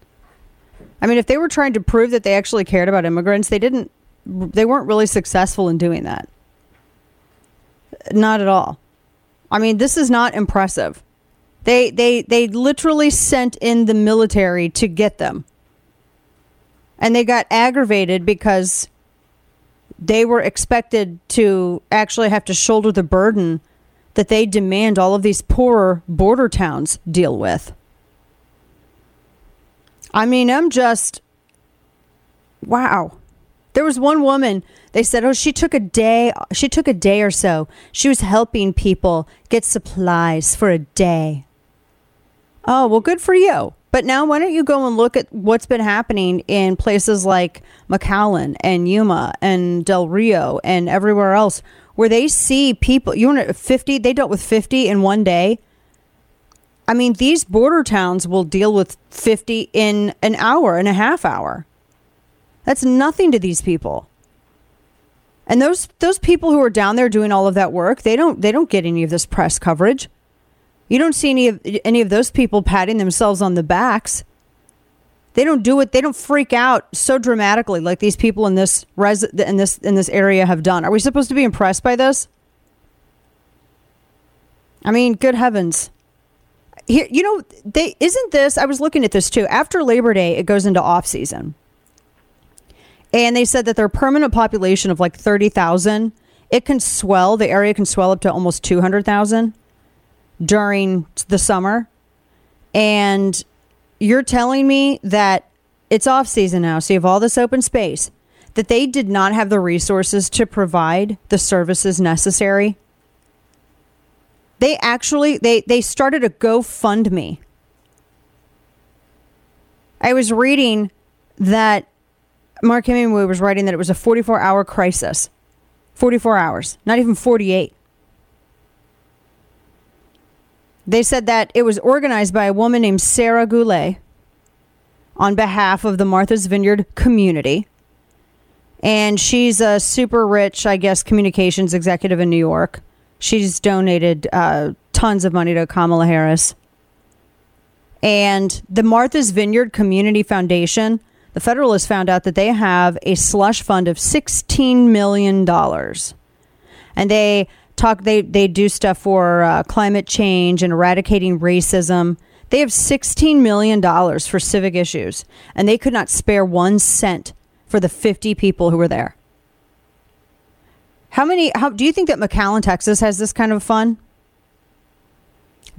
I mean, if they were trying to prove that they actually cared about immigrants, they didn't, they weren't really successful in doing that. not at all. I mean, this is not impressive. They they they literally sent in the military to get them. And they got aggravated because they were expected to actually have to shoulder the burden that they demand all of these poorer border towns deal with. I mean, I'm just wow. There was one woman, they said, "Oh, she took a day, she took a day or so. She was helping people get supplies for a day." Oh, well good for you. But now why don't you go and look at what's been happening in places like McAllen and Yuma and Del Rio and everywhere else where they see people you know 50 they dealt with 50 in one day I mean, these border towns will deal with 50 in an hour and a half hour. That's nothing to these people. And those those people who are down there doing all of that work, they don't they don't get any of this press coverage. You don't see any of any of those people patting themselves on the backs. They don't do it. They don't freak out so dramatically like these people in this res in this in this area have done. Are we supposed to be impressed by this? I mean, good heavens here, you know, they isn't this. I was looking at this too. After Labor Day, it goes into off season, and they said that their permanent population of like thirty thousand, it can swell. The area can swell up to almost two hundred thousand during the summer, and you're telling me that it's off season now, so you have all this open space that they did not have the resources to provide the services necessary they actually they they started a GoFundMe. I was reading that Mark Hemingway was writing that it was a 44 hour crisis. 44 hours, not even 48. They said that it was organized by a woman named Sarah Goulet on behalf of the Martha's Vineyard community. And she's a super rich, I guess, communications executive in New York. She's donated uh, tons of money to Kamala Harris. And the Martha's Vineyard Community Foundation, the Federalists found out that they have a slush fund of $16 million. And they talk, they, they do stuff for uh, climate change and eradicating racism. They have $16 million for civic issues, and they could not spare one cent for the 50 people who were there. How many? How do you think that McAllen, Texas, has this kind of fun?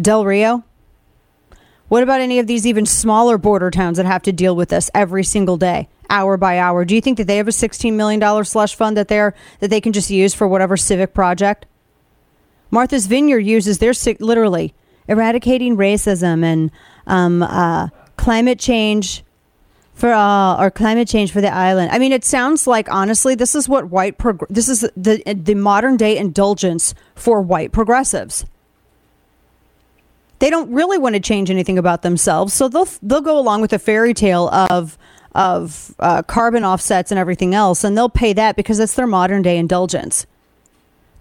Del Rio. What about any of these even smaller border towns that have to deal with this every single day, hour by hour? Do you think that they have a $16 million slush fund that they're that they can just use for whatever civic project? Martha's Vineyard uses their literally eradicating racism and um, uh, climate change for uh, or climate change for the island. I mean, it sounds like honestly, this is what white prog- this is the the modern day indulgence for white progressives. They don't really want to change anything about themselves, so they'll they'll go along with the fairy tale of of uh, carbon offsets and everything else, and they'll pay that because it's their modern day indulgence.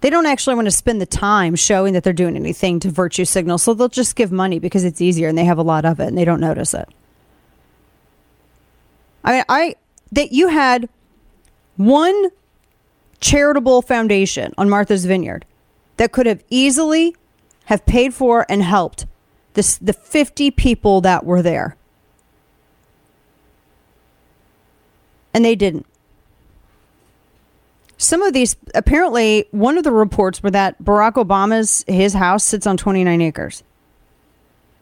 They don't actually want to spend the time showing that they're doing anything to virtue signal, so they'll just give money because it's easier and they have a lot of it and they don't notice it. I mean, I that you had one charitable foundation on Martha's Vineyard that could have easily have paid for and helped this the 50 people that were there. And they didn't. Some of these apparently one of the reports were that Barack Obama's his house sits on 29 acres.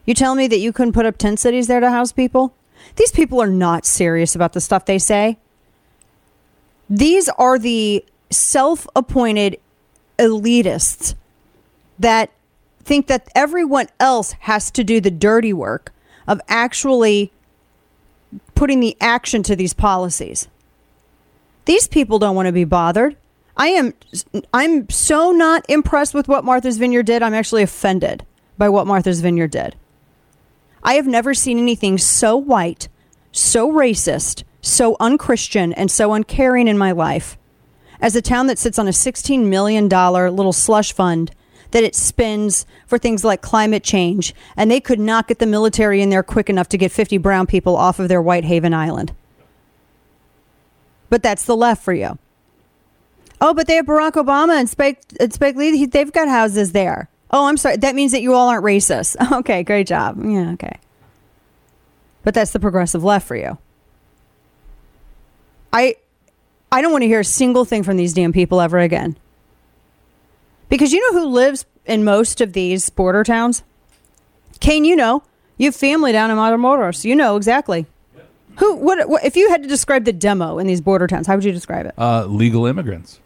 You tell me that you couldn't put up tent cities there to house people? These people are not serious about the stuff they say. These are the self appointed elitists that think that everyone else has to do the dirty work of actually putting the action to these policies. These people don't want to be bothered. I am I'm so not impressed with what Martha's Vineyard did. I'm actually offended by what Martha's Vineyard did. I have never seen anything so white, so racist, so unchristian, and so uncaring in my life as a town that sits on a $16 million little slush fund that it spends for things like climate change. And they could not get the military in there quick enough to get 50 brown people off of their Whitehaven Island. But that's the left for you. Oh, but they have Barack Obama and Spike, and Spike Lee. They've got houses there. Oh, I'm sorry. That means that you all aren't racist. (laughs) Okay, great job. Yeah, okay. But that's the progressive left for you. I I don't want to hear a single thing from these damn people ever again. Because you know who lives in most of these border towns? Kane, you know. You have family down in Matamoros. You know exactly. Who? What, what? If you had to describe the demo in these border towns, how would you describe it? Uh, legal immigrants,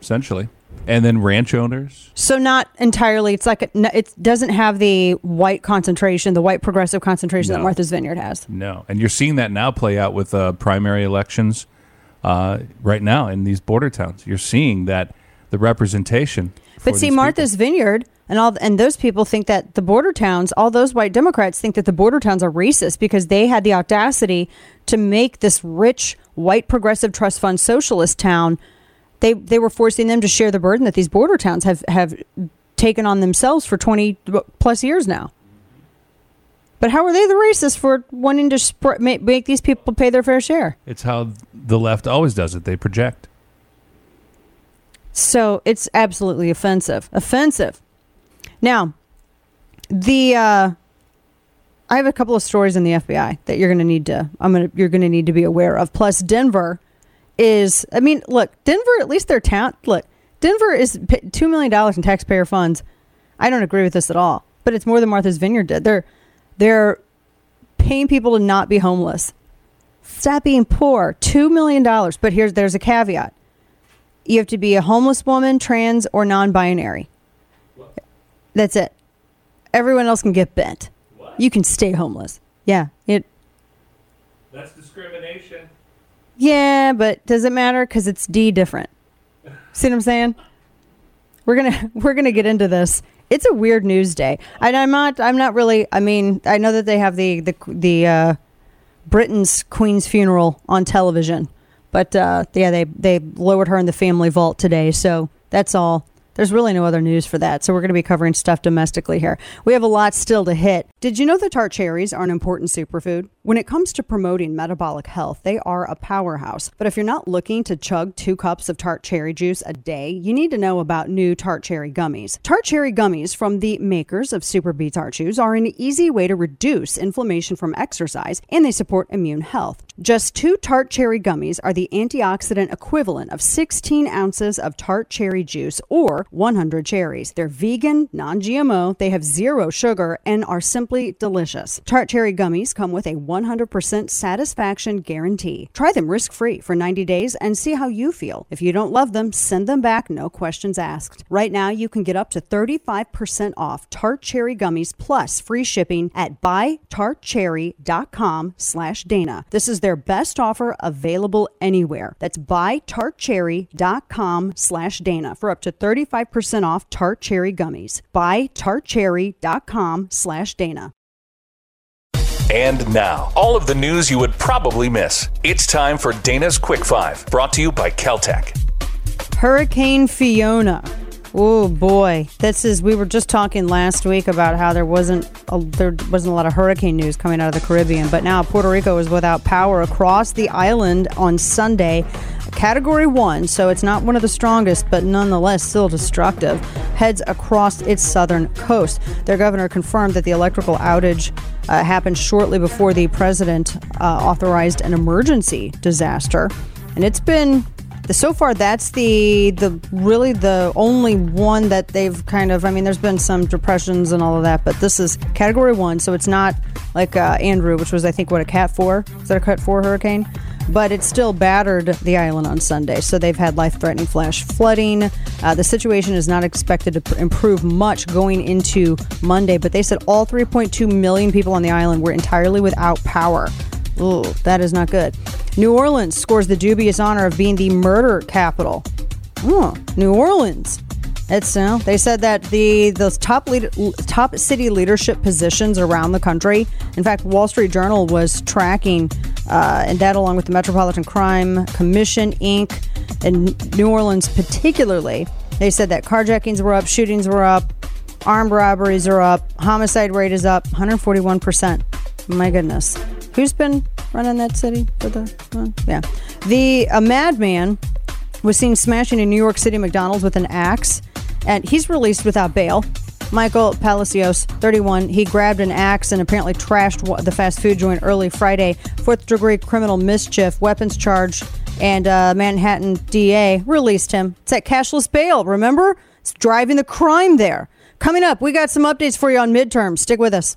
essentially, and then ranch owners. So not entirely. It's like a, it doesn't have the white concentration, the white progressive concentration No. that Martha's Vineyard has. No, and you're seeing that now play out with uh, primary elections uh, right now in these border towns. You're seeing that the representation. But see, Martha's Vineyard and all, and those people think that the border towns, all those white Democrats think that the border towns are racist because they had the audacity to make this rich white progressive trust fund socialist town. They they were forcing them to share the burden that these border towns have have taken on themselves for twenty plus years now. But how are they the racists for wanting to sp- make, make these people pay their fair share? It's how the left always does it. They project. So it's absolutely offensive. Offensive. Now, the uh, I have a couple of stories in the FBI that you're going to need to I'm going to you're going to need to be aware of. Plus, Denver is I mean, look, Denver at least their town. Look, Denver is two million dollars in taxpayer funds. I don't agree with this at all, but it's more than Martha's Vineyard did. They're they're paying people to not be homeless. Stop being poor. Two million dollars. But here's there's a caveat. You have to be a homeless woman, trans, or non-binary. That's it. Everyone else can get bent. What? You can stay homeless. Yeah. It. That's discrimination. Yeah, but does it matter? Because it's D different. See what I'm saying? We're gonna (laughs) we're gonna get into this. It's a weird news day, and I'm not I'm not really. I mean, I know that they have the the the uh, Britain's Queen's funeral on television, but uh, yeah, they they lowered her in the family vault today. So that's all. There's really no other news for that. So we're going to be covering stuff domestically here. We have a lot still to hit. Did you know that tart cherries are an important superfood? When it comes to promoting metabolic health, they are a powerhouse. But if you're not looking to chug two cups of tart cherry juice a day, you need to know about new tart cherry gummies. Tart cherry gummies from the makers of Super B Tart Chews are an easy way to reduce inflammation from exercise and they support immune health. Just two tart cherry gummies are the antioxidant equivalent of 16 ounces of tart cherry juice or 100 cherries. They're vegan, non GMO, they have zero sugar, and are simply delicious. Tart cherry gummies come with a 100% satisfaction guarantee. Try them risk free for 90 days and see how you feel. If you don't love them, send them back, no questions asked. Right now, you can get up to 35% off tart cherry gummies plus free shipping at buytartcherry.com slash Dana. This is their best offer available anywhere. That's buytartcherry.com slash Dana for up to 35% off tart cherry gummies. Buytartcherry.com slash Dana. And now, all of the news you would probably miss. It's time for Dana's Quick Five, brought to you by Keltec. Hurricane Fiona. Oh boy, this is. We were just talking last week about how there wasn't a, there wasn't a lot of hurricane news coming out of the Caribbean, but now Puerto Rico is without power across the island on Sunday. Category one, so it's not one of the strongest, but nonetheless still destructive. Heads across its southern coast. Their governor confirmed that the electrical outage uh, happened shortly before the president uh, authorized an emergency disaster, and it's been so far that's the the really the only one that they've kind of i mean there's been some depressions and all of that but this is category one so it's not like uh, andrew which was i think what a cat four? Is that a cat four hurricane? But it still battered the island on sunday so they've had life-threatening flash flooding. Uh, the situation is not expected to pr- improve much going into monday but they said all 3.2 million people on the island were entirely without power. Ooh, that is not good. New Orleans scores the dubious honor of being the murder capital. Oh, New Orleans. It's uh, they said that the those top lead, top city leadership positions around the country. In fact, Wall Street Journal was tracking, uh, and that along with the Metropolitan Crime Commission Inc. and New Orleans particularly. They said that carjackings were up, shootings were up, armed robberies are up, homicide rate is up 141 percent. My goodness. Who's been running that city for the uh, yeah? The a madman was seen smashing a New York City McDonald's with an axe, and he's released without bail. Michael Palacios, 31, he grabbed an axe and apparently trashed the fast food joint early Friday. Fourth degree criminal mischief, weapons charge, and uh, Manhattan DA released him. It's at cashless bail, remember? It's driving the crime there. Coming up, we got some updates for you on midterms. Stick with us.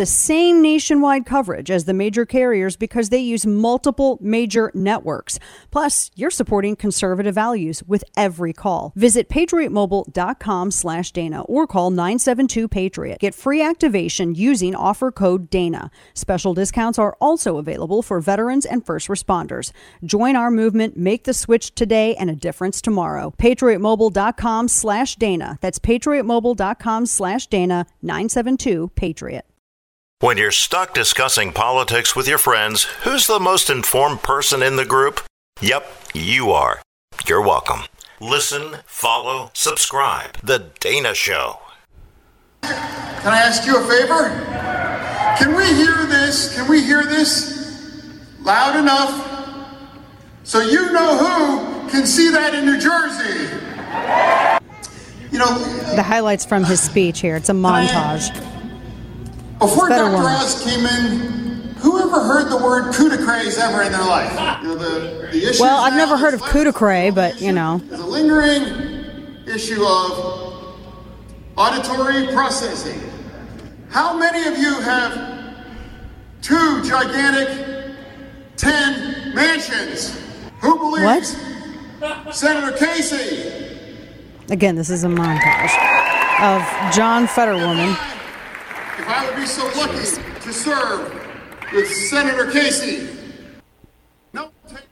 the same nationwide coverage as the major carriers because they use multiple major networks. Plus, you're supporting conservative values with every call. Visit patriotmobile.com slash Dana or call 972-PATRIOT. Get free activation using offer code DANA. Special discounts are also available for veterans and first responders. Join our movement, make the switch today and a difference tomorrow. patriotmobile.com slash Dana. That's patriotmobile.com slash Dana 972-PATRIOT. When you're stuck discussing politics with your friends, who's the most informed person in the group? Yep, you are. You're welcome. Listen, follow, subscribe. The Dana Show. Can I ask you a favor? Can we hear this? Can we hear this loud enough so you know who can see that in New Jersey? You know, The highlights from his speech here. It's a montage. Before Dr. one. Oz came in, who ever heard the word coup de grace ever in their life? You know, the, the issue Well, I've never heard of coup de but you know. is a lingering issue of auditory processing. How many of you have two gigantic 10 mansions? Who believes Senator Casey? Again, this is a montage of John Fetterwoman. If I would be so lucky to serve with Senator Casey,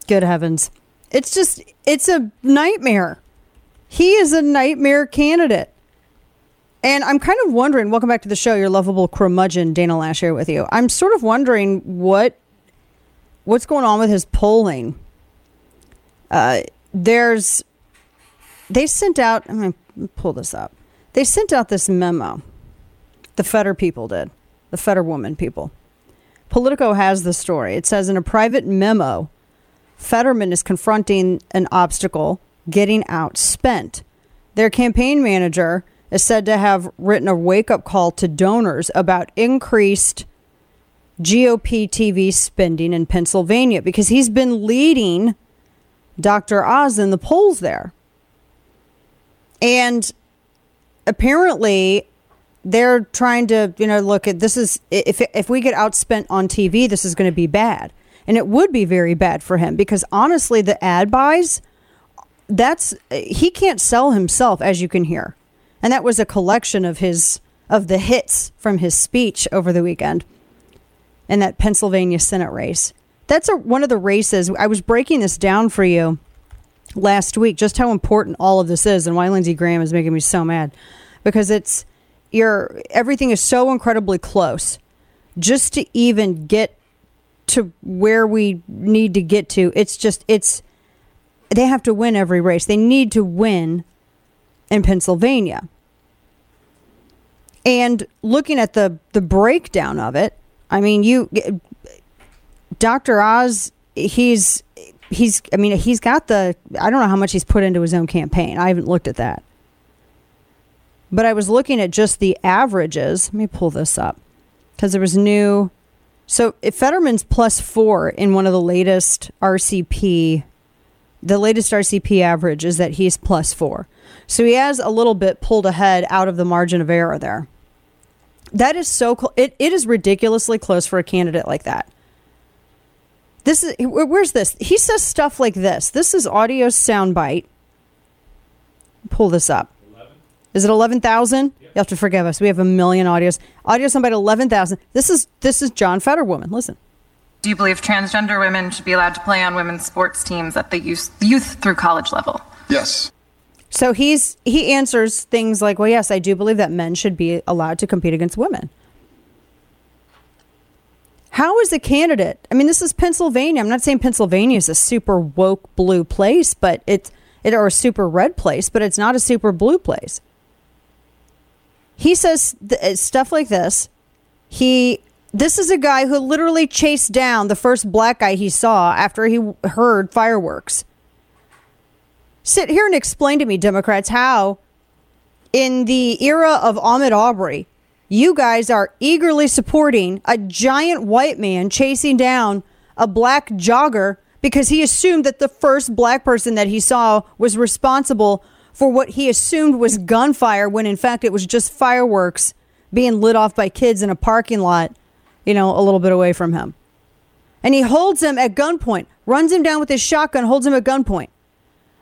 Good heavens. It's just, it's a nightmare. He is a nightmare candidate. And I'm kind of wondering, welcome back to the show, your lovable curmudgeon, Dana Loesch here with you. I'm sort of wondering what what's going on with his polling. Uh, there's, they sent out, going to pull this up. They sent out this memo. The Fetter people did, the Fetter woman people. Politico has the story. It says in a private memo, Fetterman is confronting an obstacle, getting outspent. Their campaign manager is said to have written a wake up call to donors about increased GOP TV spending in Pennsylvania because he's been leading Dr. Oz in the polls there. And apparently they're trying to, you know, look at this is if if we get outspent on TV, this is going to be bad. And it would be very bad for him because honestly the ad buys that's he can't sell himself as you can hear. And that was a collection of his of the hits from his speech over the weekend in that Pennsylvania Senate race. That's a, one of the races. I was breaking this down for you last week, just how important all of this is, and why Lindsey Graham is making me so mad, because it's your everything is so incredibly close. Just to even get to where we need to get to, it's just it's they have to win every race. They need to win in Pennsylvania. And looking at the the breakdown of it, I mean, you Dr. Oz, he's he's I mean, he's got the I don't know how much he's put into his own campaign. I haven't looked at that. But I was looking at just the averages. Let me pull this up because there was new. So if Fetterman's plus four in one of the latest RCP, the latest RCP average is that he's plus four. So he has a little bit pulled ahead out of the margin of error there. That is so cl- it, it is ridiculously close for a candidate like that. This is where's this? He says stuff like this. This is audio soundbite. Pull this up. Is it eleven thousand? You have to forgive us. We have a million audios. Audio soundbite eleven thousand. This is this is John Fetterwoman. Listen. Do you believe transgender women should be allowed to play on women's sports teams at the youth, youth through college level? Yes. So he's he answers things like, "Well, yes, I do believe that men should be allowed to compete against women." How is a candidate? I mean, this is Pennsylvania. I'm not saying Pennsylvania is a super woke blue place, but it's it or a super red place, but it's not a super blue place. He says th- uh, stuff like this. He this is a guy who literally chased down the first black guy he saw after he heard fireworks. Sit here and explain to me, Democrats, how in the era of Ahmaud Arbery, you guys are eagerly supporting a giant white man chasing down a black jogger because he assumed that the first black person that he saw was responsible for what he assumed was gunfire when in fact it was just fireworks being lit off by kids in a parking lot, you know, a little bit away from him. And he holds him at gunpoint, runs him down with his shotgun, holds him at gunpoint.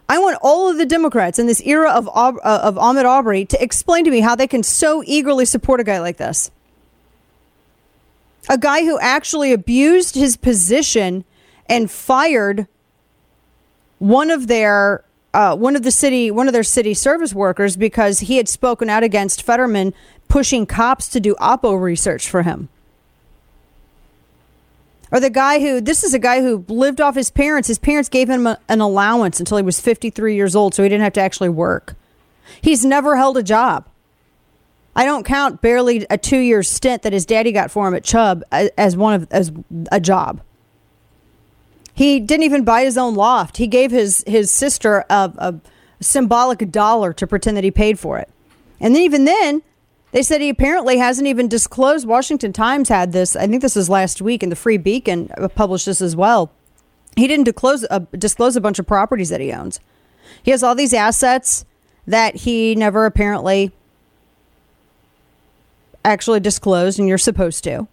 I want all of the Democrats in this era of uh, of Ahmaud Arbery to explain to me how they can so eagerly support a guy like this. A guy who actually abused his position and fired one of their uh, one of the city one of their city service workers because he had spoken out against Fetterman pushing cops to do Oppo research for him. Or the guy who, this is a guy who lived off his parents. His parents gave him a, an allowance until he was 53 years old, so he didn't have to actually work. He's never held a job. I don't count barely a two year stint that his daddy got for him at Chubb as one of as a job. He didn't even buy his own loft. He gave his his sister a, a symbolic dollar to pretend that he paid for it. And then even then, they said he apparently hasn't even disclosed. Washington Times had this. I think this was last week, and the Free Beacon uh, published this as well. He didn't disclose a, disclose a bunch of properties that he owns. He has all these assets that he never apparently actually disclosed, and you're supposed to.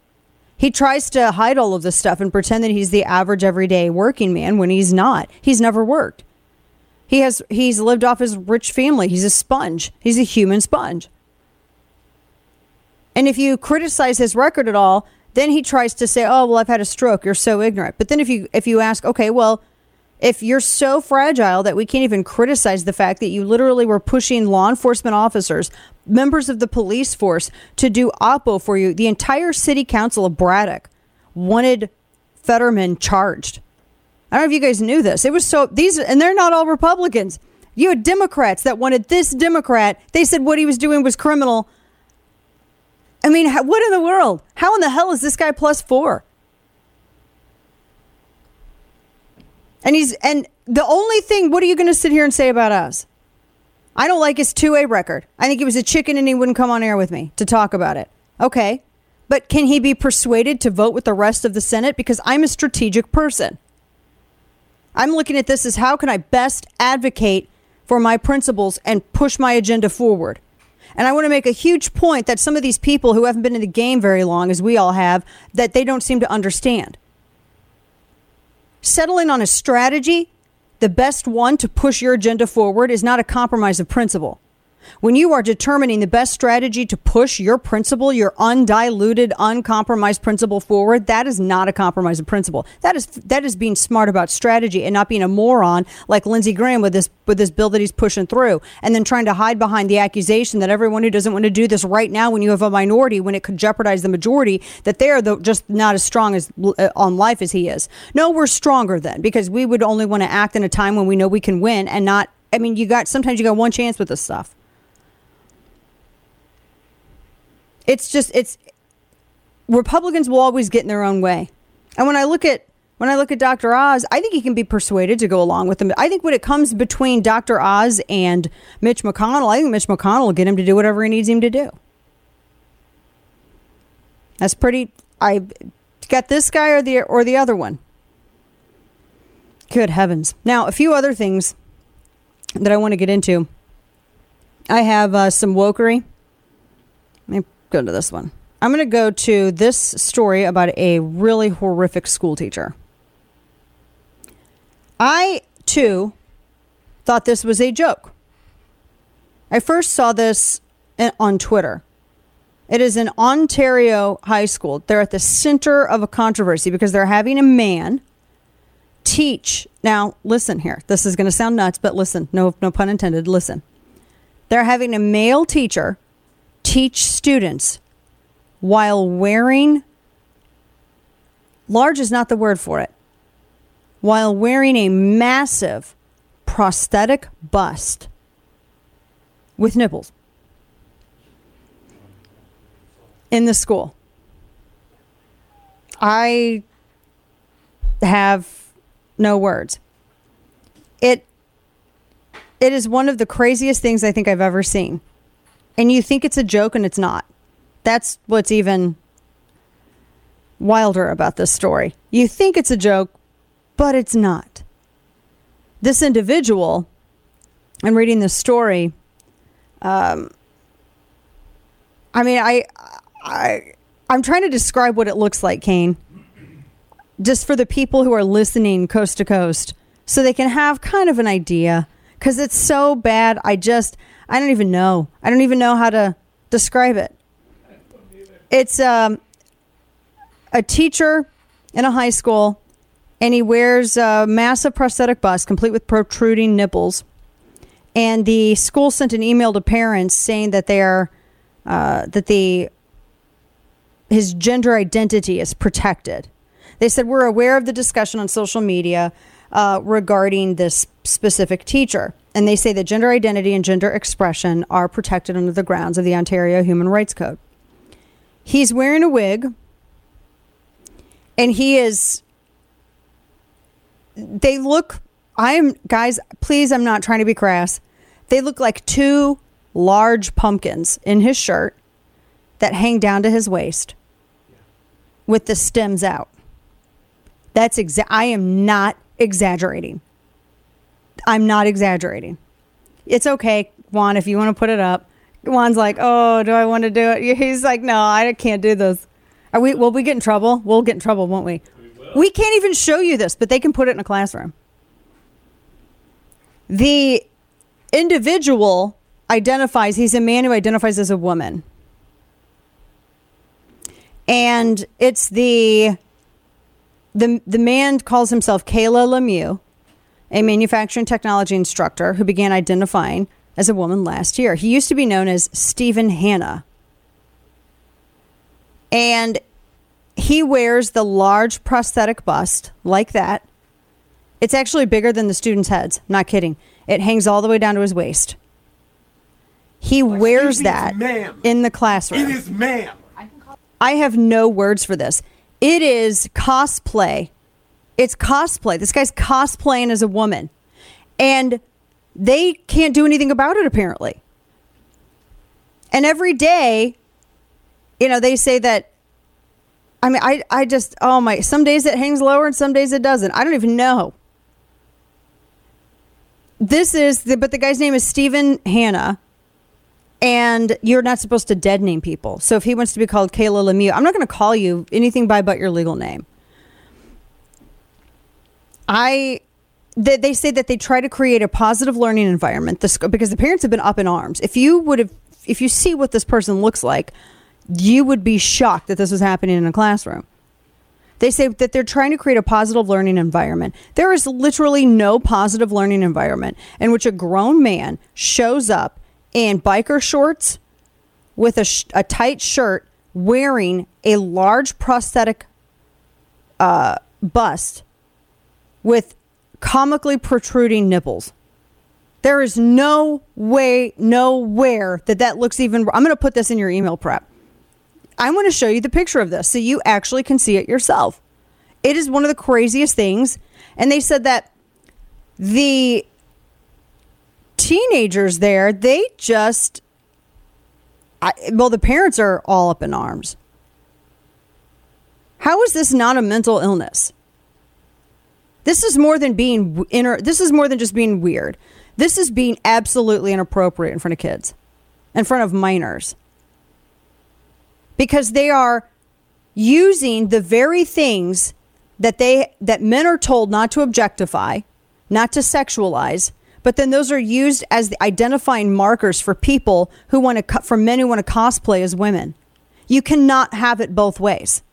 He tries to hide all of this stuff and pretend that he's the average everyday working man when he's not. He's never worked. He has he's lived off his rich family. He's a sponge. He's a human sponge. And if you criticize his record at all, then he tries to say, "Oh, well, I've had a stroke. You're so ignorant." But then if you if you ask, "Okay, well, if you're so fragile that we can't even criticize the fact that you literally were pushing law enforcement officers, members of the police force to do oppo for you, the entire city council of Braddock wanted Fetterman charged. I don't know if you guys knew this. It was so these and they're not all Republicans. You had Democrats that wanted this Democrat. They said what he was doing was criminal. I mean, what in the world? How in the hell is this guy plus four? And he's and the only thing. What are you going to sit here and say about us? I don't like his two A record. I think he was a chicken and he wouldn't come on air with me to talk about it. Okay, but can he be persuaded to vote with the rest of the Senate? Because I'm a strategic person. I'm looking at this as how can I best advocate for my principles and push my agenda forward. And I want to make a huge point that some of these people who haven't been in the game very long, as we all have, that they don't seem to understand. Settling on a strategy, the best one to push your agenda forward, is not a compromise of principle. When you are determining the best strategy to push your principle, your undiluted, uncompromised principle forward, that is not a compromise of principle. That is that is being smart about strategy and not being a moron like Lindsey Graham with this with this bill that he's pushing through, and then trying to hide behind the accusation that everyone who doesn't want to do this right now, when you have a minority, when it could jeopardize the majority, that they are the, just not as strong as uh, on life as he is. No, we're stronger then because we would only want to act in a time when we know we can win and not. I mean, you got sometimes you got one chance with this stuff. It's just it's Republicans will always get in their own way. And when I look at when I look at Dr. Oz, I think he can be persuaded to go along with them. I think when it comes between Dr. Oz and Mitch McConnell, I think Mitch McConnell will get him to do whatever he needs him to do. That's pretty I got this guy or the or the other one. Good heavens. Now, a few other things that I want to get into. I have uh, some wokery. Go to this one. I'm going to go to this story about a really horrific school teacher. I, too, thought this was a joke. I first saw this on Twitter. It is in Ontario High School. They're at the center of a controversy because they're having a man teach. Now, listen here. This is going to sound nuts, but listen. No, no pun intended. Listen. They're having a male teacher teach students while wearing large is not the word for it. While wearing a massive prosthetic bust with nipples in the school. I have no words. It it is one of the craziest things I think I've ever seen. And you think it's a joke and it's not. That's what's even wilder about this story. You think it's a joke, but it's not. This individual, I'm reading this story. Um, I mean, I, I, I'm trying to describe what it looks like, Kane, just for the people who are listening coast to coast, so they can have kind of an idea. Because it's so bad, I just, I don't even know. I don't even know how to describe it. It's um, a teacher in a high school, and he wears a massive prosthetic bust complete with protruding nipples. And the school sent an email to parents saying that they are uh, that the his gender identity is protected. They said we're aware of the discussion on social media uh, regarding this specific teacher, and they say that gender identity and gender expression are protected under the grounds of the Ontario Human Rights Code. He's wearing a wig and he is they look i'm guys please i'm not trying to be crass. They look like two large pumpkins in his shirt that hang down to his waist with the stems out. That's exa- i am not exaggerating i'm not exaggerating it's okay juan if you want to put it up juan's like oh do i want to do it (laughs) he's like no i can't do this are we? Will we get in trouble? We'll get in trouble, won't we? We, we can't even show you this, but they can put it in a classroom. The individual identifies. He's a man who identifies as a woman, and it's the the the man calls himself Kayla Lemieux, a manufacturing technology instructor who began identifying as a woman last year. He used to be known as Stephen Hanna. And he wears the large prosthetic bust like that. It's actually bigger than the students' heads. Not kidding. It hangs all the way down to his waist. He wears that in the classroom. It is ma'am. I have no words for this. It is cosplay. It's cosplay. This guy's cosplaying as a woman. And they can't do anything about it, apparently. And every day, you know, they say that. I mean, I, I just, oh my, some days it hangs lower and some days it doesn't. I don't even know. This is, the, but the guy's name is Stephen Hanna, and you're not supposed to dead name people. So if he wants to be called Kayla Lemieux, I'm not going to call you anything by but your legal name. I they, they say that they try to create a positive learning environment this, because the parents have been up in arms. If you would have, if you see what this person looks like, you would be shocked that this was happening in a classroom. They say that they're trying to create a positive learning environment. There is literally no positive learning environment in which a grown man shows up in biker shorts with a, sh- a tight shirt wearing a large prosthetic uh, bust with comically protruding nipples. There is no way, nowhere that that looks even. I'm going to put this in your email prep. I want to show you the picture of this so you actually can see it yourself. It is one of the craziest things. And they said that the teenagers there, they just, I, well, the parents are all up in arms. How is this not a mental illness? This is more than being inner. This is more than just being weird. This is being absolutely inappropriate in front of kids, in front of minors, because they are using the very things that they that men are told not to objectify, not to sexualize, but then those are used as the identifying markers for people who want to for men who want to cosplay as women. You cannot have it both ways.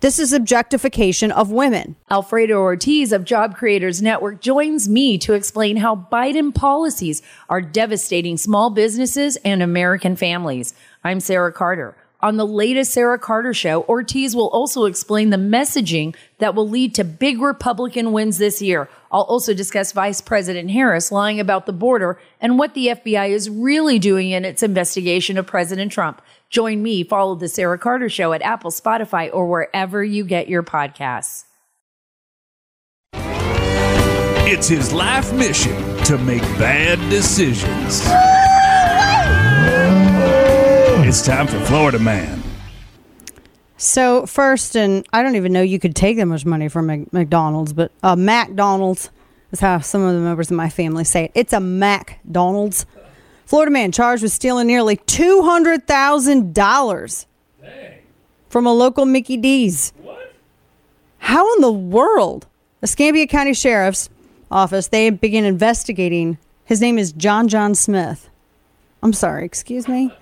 This is objectification of women. Alfredo Ortiz of Job Creators Network joins me to explain how Biden policies are devastating small businesses and American families. I'm Sarah Carter. On the latest Sarah Carter show, Ortiz will also explain the messaging that will lead to big Republican wins this year. I'll also discuss Vice President Harris lying about the border and what the FBI is really doing in its investigation of President Trump. Join me, follow the Sarah Carter show at Apple, Spotify, or wherever you get your podcasts. It's his life mission to make bad decisions. It's time for Florida Man. So first, and I don't even know you could take that much money from Mc- McDonald's, but uh, McDonald's is how some of the members of my family say it. It's a McDonald's. Florida man charged with stealing nearly two hundred thousand dollars from a local Mickey D's. What? How in the world? Escambia County Sheriff's Office they begin investigating. His name is John John Smith. I'm sorry, excuse me.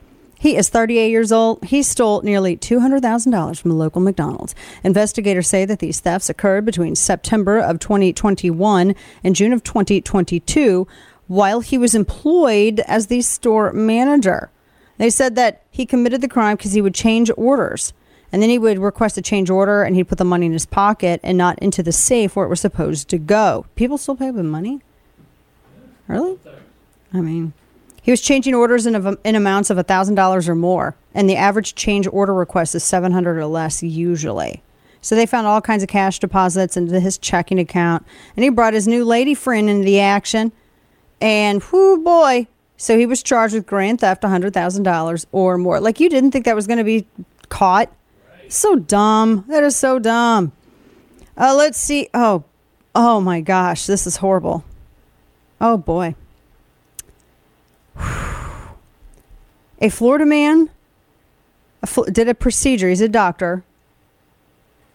He is 38 years old. He stole nearly $200,000 from a local McDonald's. Investigators say that these thefts occurred between September of 2021 and June of 2022 while he was employed as the store manager. They said that he committed the crime because he would change orders. And then he would request a change order and he'd put the money in his pocket and not into the safe where it was supposed to go. People still pay with money? Really? I mean, he was changing orders in, in amounts of $1,000 or more, and the average change order request is 700 or less usually. So they found all kinds of cash deposits into his checking account, and he brought his new lady friend into the action. And whoo boy, so he was charged with grand theft, $100,000 or more. Like you didn't think that was going to be caught? So dumb. That is so dumb. Uh, let's see. Oh, oh my gosh, this is horrible. Oh boy. A Florida man a did a procedure, he's a doctor,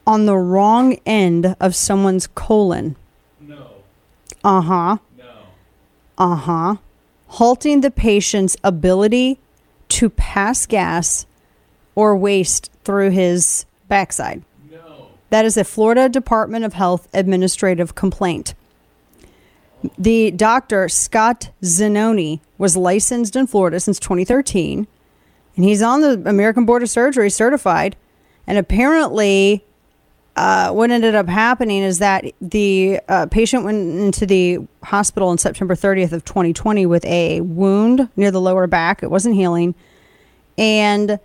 on the wrong end of someone's colon. No. Uh huh. No. Uh huh. Halting the patient's ability to pass gas or waste through his backside. No. That is a Florida Department of Health administrative complaint. The doctor, Scott Zanoni, was licensed in Florida since 2013, and he's on the American Board of Surgery certified. And apparently, uh, what ended up happening is that the uh, patient went into the hospital on September 30th of 2020 with a wound near the lower back. It wasn't healing, and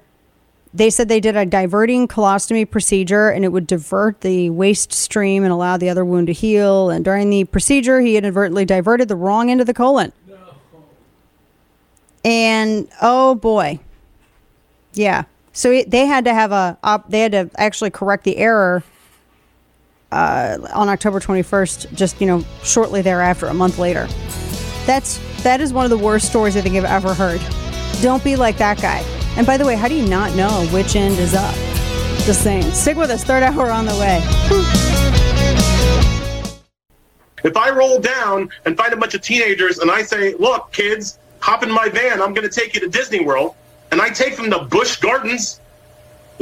they said they did a diverting colostomy procedure and it would divert the waste stream and allow the other wound to heal. And during the procedure, he inadvertently diverted the wrong end of the colon. No. And oh boy, yeah. So they had to have a op, they had to actually correct the error uh, on October 21st. Just you know, shortly thereafter, a month later. That's that is one of the worst stories I think I've ever heard. Don't be like that guy. And by the way, how do you not know which end is up? Just saying. Stick with us. Third hour on the way. If I roll down and find a bunch of teenagers and I say, look, kids, hop in my van, I'm going to take you to Disney World, and I take them to Busch Gardens,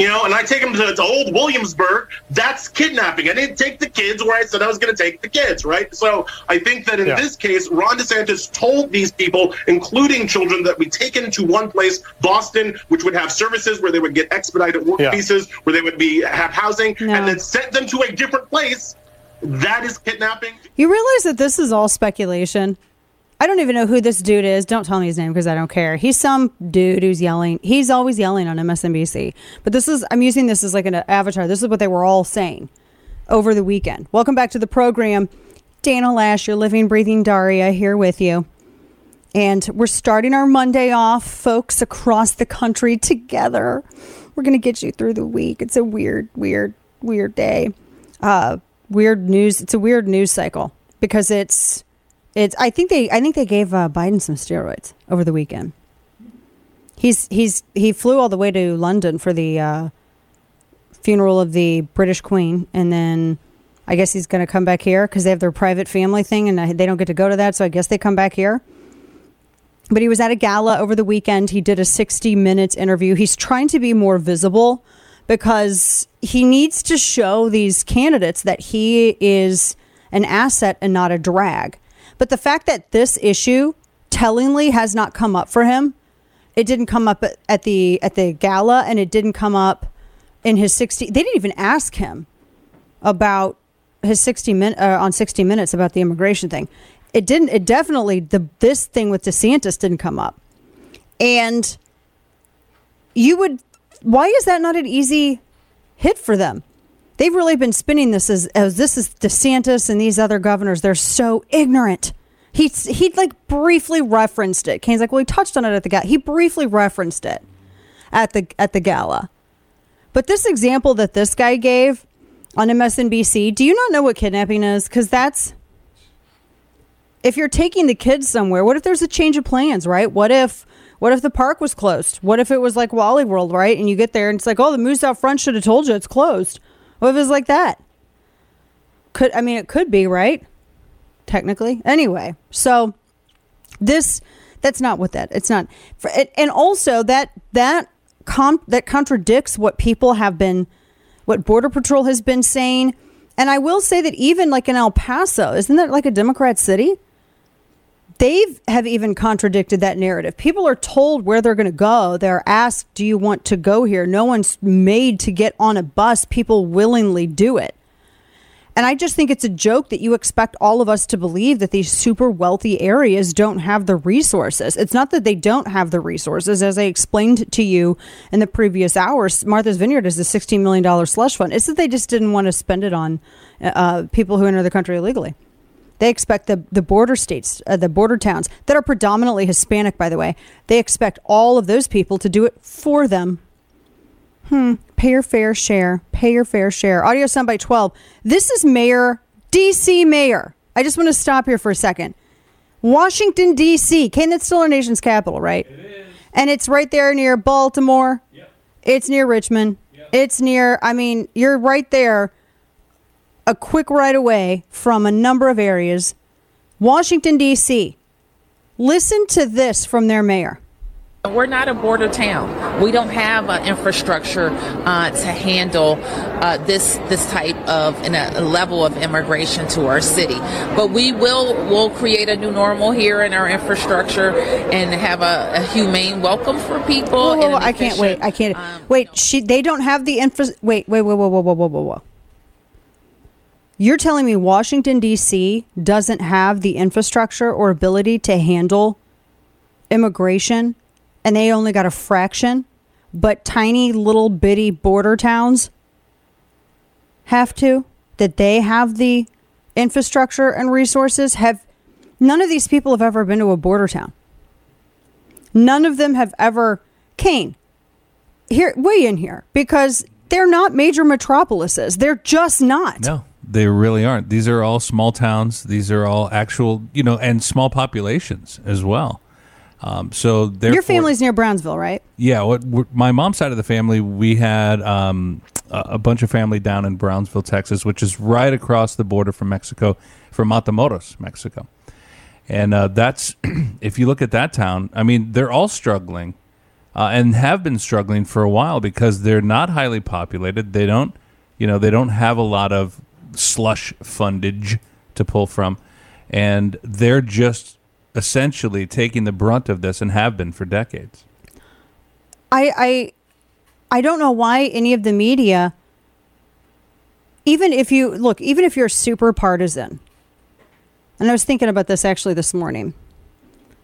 you know, and I take them to, to old Williamsburg, that's kidnapping. I didn't take the kids where I said I was going to take the kids, right? So I think that in Yeah. this case, Ron DeSantis told these people, including children, that we taken to one place, Boston, which would have services where they would get expedited work Yeah. visas, where they would be have housing, No. and then sent them to a different place. That is kidnapping. You realize that this is all speculation? I don't even know who this dude is. Don't tell me his name because I don't care. He's some dude who's yelling. He's always yelling on MSNBC. But this is, I'm using this as like an avatar. This is what they were all saying over the weekend. Welcome back to the program. Dana Loesch, your living, breathing Daria here with you. And we're starting our Monday off, folks, across the country together. We're going to get you through the week. It's a weird, weird, weird day. Uh, weird news. It's a weird news cycle because it's, it's. I think they, I think they gave uh, Biden some steroids over the weekend. He's, he's, he flew all the way to London for the uh, funeral of the British Queen, and then I guess he's going to come back here because they have their private family thing, and they don't get to go to that. So I guess they come back here. But he was at a gala over the weekend. He did a 60 minutes interview. He's trying to be more visible because he needs to show these candidates that he is an asset and not a drag. But the fact that this issue tellingly has not come up for him, it didn't come up at, the at the gala and it didn't come up in his 60 they didn't even ask him about his 60 min uh, on 60 minutes about the immigration thing. It didn't it definitely the this thing with DeSantis didn't come up. And you would why is that not an easy hit for them? They've really been spinning this as, as this is DeSantis and these other governors. They're so ignorant. He he like briefly referenced it. Kane's like, well, he touched on it at the gala. He briefly referenced it at the at the gala. But this example that this guy gave on MSNBC, do you not know what kidnapping is? Because that's if you're taking the kids somewhere. What if there's a change of plans, right? What if what if the park was closed? What if it was like Wally World, right? And you get there and it's like, oh, the moose out front should have told you it's closed. What if it was like that? Could I mean it could be, right? Technically. Anyway, so this that's not what that it's not for, and also that that com, that contradicts what people have been what border patrol has been saying and i will say that even like in el paso isn't that like a democrat city they've have even contradicted that narrative. People are told where they're going to go. They're asked, "Do you want to go here?" No one's made to get on a bus. People willingly do it. And I just think it's a joke that you expect all of us to believe that these super wealthy areas don't have the resources. It's not that they don't have the resources. As I explained to you in the previous hours, Martha's Vineyard is a $16 million slush fund. It's that they just didn't want to spend it on uh, people who enter the country illegally. They expect the, the border states, uh, the border towns that are predominantly Hispanic, by the way, they expect all of those people to do it for them. Hmm. Pay your fair share. Pay your fair share. Audio sound by 12. This is Mayor, D.C. Mayor. I just want to stop here for a second. Washington, D.C. Can that's still our nation's capital, right? It is. And it's right there near Baltimore. Yep. It's near Richmond. Yep. It's near, I mean, you're right there a quick right away from a number of areas. Washington, D.C. Listen to this from their mayor. We're not a border town. We don't have an infrastructure uh, to handle uh, this this type of a level of immigration to our city. But we will will create a new normal here in our infrastructure and have a, a humane welcome for people. Whoa, whoa, whoa, I can't wait. I can't um, wait. She they don't have the infra. Wait, wait, wait, whoa, whoa, whoa, whoa, whoa, whoa. You're telling me Washington, D.C. doesn't have the infrastructure or ability to handle immigration and they only got a fraction, but tiny little bitty border towns have to? That they have the infrastructure and resources? Have none of these people have ever been to a border town? None of them have ever. Kane, here, weigh in here because they're not major metropolises. They're just not. No. They really aren't. These are all small towns. These are all actual, you know, and small populations as well. Um, so your family's near Brownsville, right? Yeah. What my mom's side of the family, we had um, a, a, bunch of family down in Brownsville, Texas, which is right across the border from Mexico, from Matamoros, Mexico. And uh, that's (clears throat) if you look at that town, I mean, they're all struggling uh, and have been struggling for a while because they're not highly populated. They don't, you know, they don't have a lot of slush fundage to pull from, and they're just essentially taking the brunt of this and have been for decades. I I I don't know why any of the media even if you look, even if you're super partisan. And I was thinking about this actually this morning.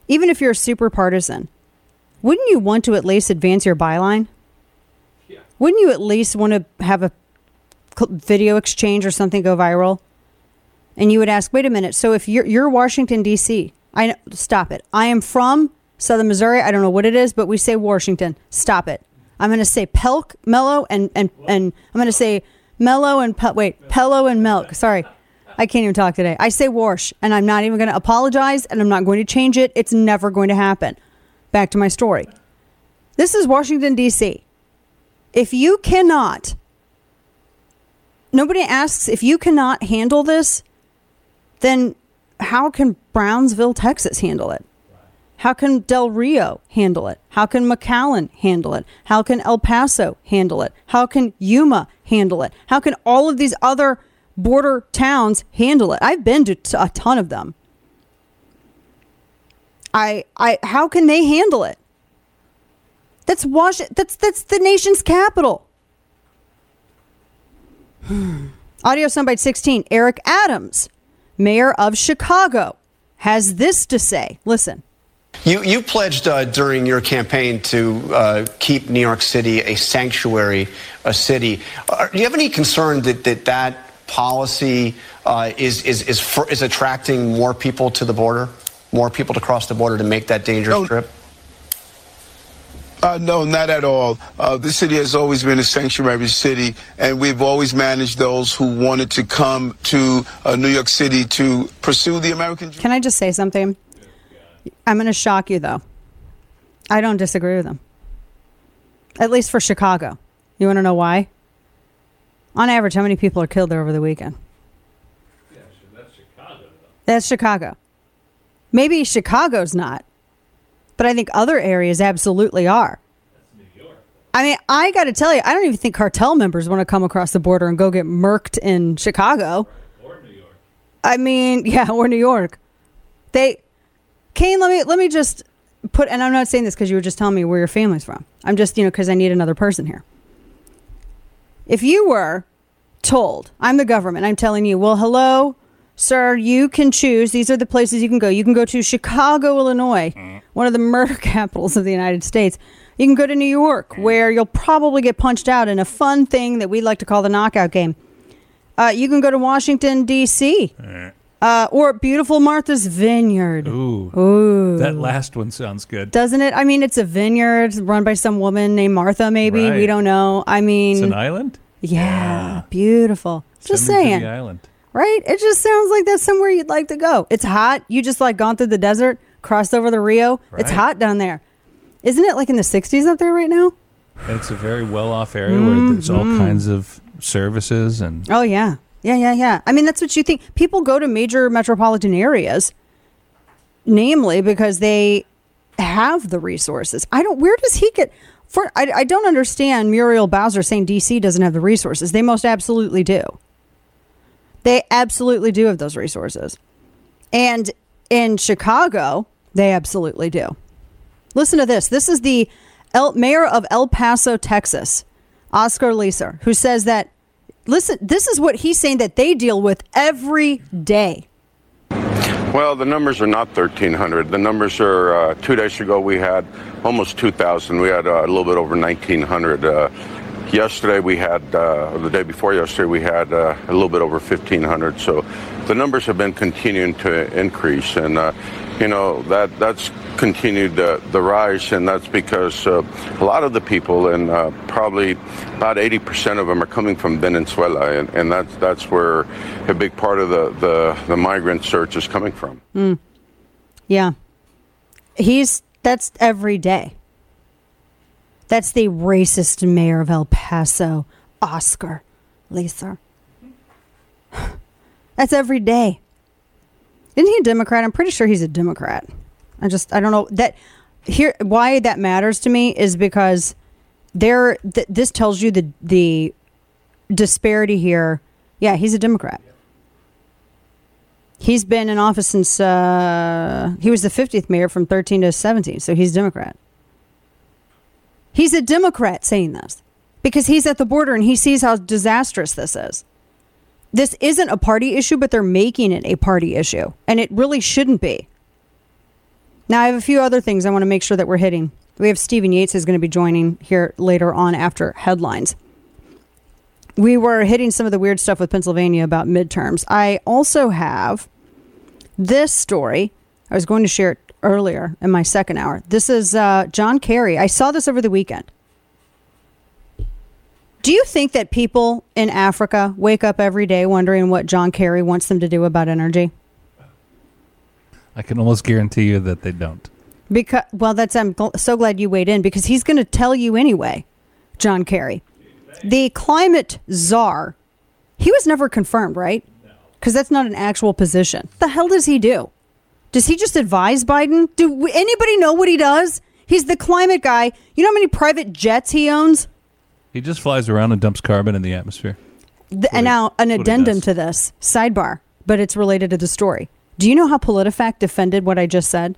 Even if you're super partisan, wouldn't you want to at least advance your byline? Yeah. Wouldn't you at least want to have a video exchange or something go viral, and you would ask, "Wait a minute. So if you're you're Washington D.C., I stop it. I am from Southern Missouri. I don't know what it is, but we say Washington. Stop it. I'm going to say Pelk, Mellow, and and and I'm going to say Mellow and wait, Pello and Milk. Sorry." I can't even talk today. I say Warsh, and I'm not even going to apologize, and I'm not going to change it. It's never going to happen. Back to my story. This is Washington, D.C. If you cannot nobody asks if you cannot handle this, then how can Brownsville, Texas handle it? How can Del Rio handle it? How can McAllen handle it? How can El Paso handle it? How can Yuma handle it? How can all of these other border towns handle it? I've been to a ton of them. I I how can they handle it? That's Wash that's that's the nation's capital. (sighs) Audio soundbite 16. Eric Adams, mayor of Chicago, has this to say. Listen. You, you pledged uh, during your campaign to uh, keep New York City a sanctuary, a city. Uh, do you have any concern that that, that policy uh, is, is, is, for, is attracting more people to the border, more people to cross the border to make that dangerous trip? Uh, no, not at all. Uh, this city has always been a sanctuary city, and we've always managed those who wanted to come to uh, New York City to pursue the American dream. Can I just say something? I'm going to shock you, though. I don't disagree with them. At least for Chicago. You want to know why? On average, how many people are killed there over the weekend? That's Chicago. Maybe Chicago's not, but I think other areas absolutely are. I mean, I got to tell you, I don't even think cartel members want to come across the border and go get murked in Chicago. Or New York. I mean, (laughs) yeah, or New York. They, Kane, let me let me just put, and I'm not saying this because you were just telling me where your family's from. I'm just, you know, because I need another person here. If you were told, I'm the government, I'm telling you, well, hello, sir, you can choose. These are the places you can go. You can go to Chicago, Illinois, one of the murder (laughs) capitals of the United States. You can go to New York, where you'll probably get punched out in a fun thing that we like to call the knockout game. Uh, you can go to Washington, D.C., uh, or beautiful Martha's Vineyard. Ooh. Ooh. That last one sounds good. Doesn't it? I mean, it's a vineyard run by some woman named Martha, maybe. We don't know. I mean, It's an island? Yeah, beautiful. Just Send me to saying. the island. Right? It just sounds like that's somewhere you'd like to go. It's hot. You just like gone through the desert, crossed over the Rio. It's hot down there. Isn't it like in the 60s up there right now? It's a very well off area where there's all Mhm. kinds of services and Oh, yeah. Yeah, yeah, yeah. I mean, that's what you think. People go to major metropolitan areas, namely because they have the resources. I don't, where does he get, for, I, I don't understand Muriel Bowser saying DC doesn't have the resources. They most absolutely do. They absolutely do have those resources. And in Chicago, they absolutely do. Listen to this. This is the El, mayor of El Paso, Texas, Oscar Leeser, who says that, listen, this is what he's saying that they deal with every day. Well, the numbers are not 1,300. The numbers are, uh, two days ago we had almost 2,000. We had uh, a little bit over 1,900. Uh, yesterday we had, uh, the day before yesterday, we had uh, a little bit over 1,500. So the numbers have been continuing to increase. And, uh, you know, that that's continued the rise, and that's because uh, a lot of the people, and uh, probably about 80% of them, are coming from Venezuela, and, and that's that's where a big part of the, the, the migrant surge is coming from. Mm. Yeah. He's, that's every day. That's the racist mayor of El Paso, Oscar Leeser. (sighs) That's every day. Isn't he a Democrat? I'm pretty sure he's a Democrat. I just I don't know that here why that matters to me is because there th- this tells you the the disparity here. Yeah, he's a Democrat. He's been in office since uh, he was the 50th mayor from 13 to 17, so he's Democrat. He's a Democrat saying this because he's at the border and he sees how disastrous this is. This isn't a party issue, but they're making it a party issue, and it really shouldn't be. Now, I have a few other things I want to make sure that we're hitting. We have Stephen Yates who's going to be joining here later on after headlines. We were hitting some of the weird stuff with Pennsylvania about midterms. I also have this story. I was going to share it earlier in my second hour. This is uh, John Kerry. I saw this over the weekend. Do you think that people in Africa wake up every day wondering what John Kerry wants them to do about energy? I can almost guarantee you that they don't. Because well, that's I'm gl- so glad you weighed in because he's going to tell you anyway, John Kerry, the climate czar. He was never confirmed, right? Because that's not an actual position. The hell does he do? Does he just advise Biden? Do anybody know what he does? He's the climate guy. You know how many private jets he owns? He just flies around and dumps carbon in the atmosphere. The, and now an addendum to this sidebar, but it's related to the story. Do you know how PolitiFact defended what I just said?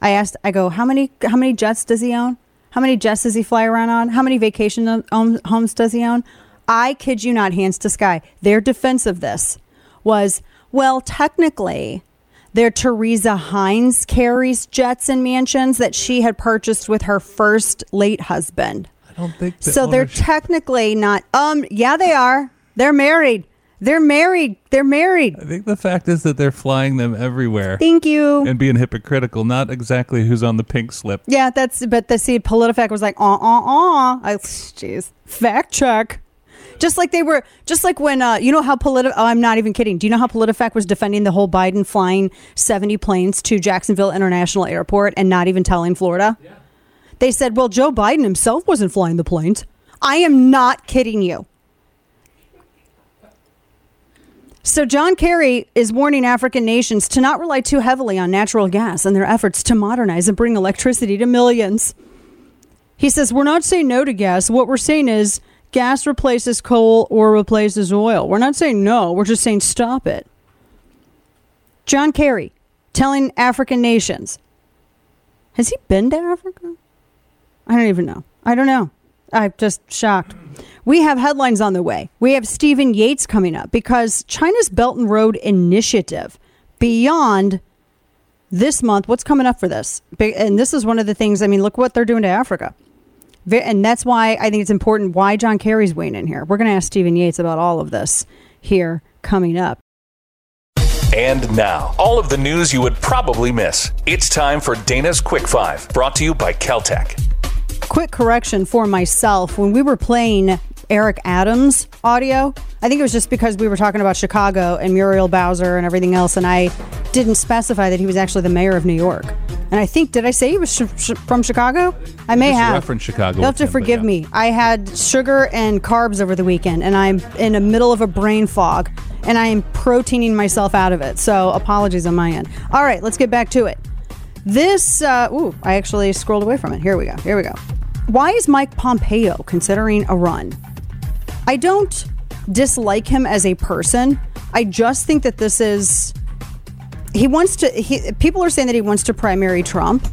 I asked, I go, how many how many jets does he own? How many jets does he fly around on? How many vacation um, homes does he own? I kid you not, hands to sky. Their defense of this was, well, technically, they're Teresa Heinz Kerry's jets and mansions that she had purchased with her first late husband. I don't think the So they're technically not. Um, yeah, they are. They're married. They're married. They're married. I think the fact is that they're flying them everywhere. Thank you. And being hypocritical, not exactly who's on the pink slip. Yeah, that's. But the see, PolitiFact was like, uh, uh, uh. I, jeez, fact check. Just like they were, just like when uh, you know how politi- Oh, I'm not even kidding. Do you know how PolitiFact was defending the whole Biden flying 70 planes to Jacksonville International Airport and not even telling Florida? They said, well, Joe Biden himself wasn't flying the planes. I am not kidding you. So, John Kerry is warning African nations to not rely too heavily on natural gas in their efforts to modernize and bring electricity to millions. He says, We're not saying no to gas. What we're saying is gas replaces coal or replaces oil. We're not saying no. We're just saying stop it. John Kerry telling African nations. Has he been to Africa? I don't even know. I don't know. I'm just shocked. We have headlines on the way. We have Stephen Yates coming up because China's Belt and Road Initiative beyond this month. What's coming up for this? And this is one of the things. I mean, look what they're doing to Africa. And that's why I think it's important why John Kerry's weighing in here. We're going to ask Stephen Yates about all of this here coming up. And now, all of the news you would probably miss. It's time for Dana's Quick Five, brought to you by KelTec. quick correction for myself when we were playing Eric Adams audio. I think it was just because we were talking about Chicago and Muriel Bowser and everything else, and I didn't specify that he was actually the mayor of New York. And I think did I say he was sh- sh- from Chicago? I may have. reference Chicago You'll have to him, forgive yeah. me. I had sugar and carbs over the weekend, and I'm in the middle of a brain fog, and I am proteining myself out of it. So apologies on my end. All right, let's get back to it. This, uh, ooh, I actually scrolled away from it. Here we go. Here we go. Why is Mike Pompeo considering a run? I don't dislike him as a person. I just think that this is he wants to he, people are saying that he wants to primary Trump.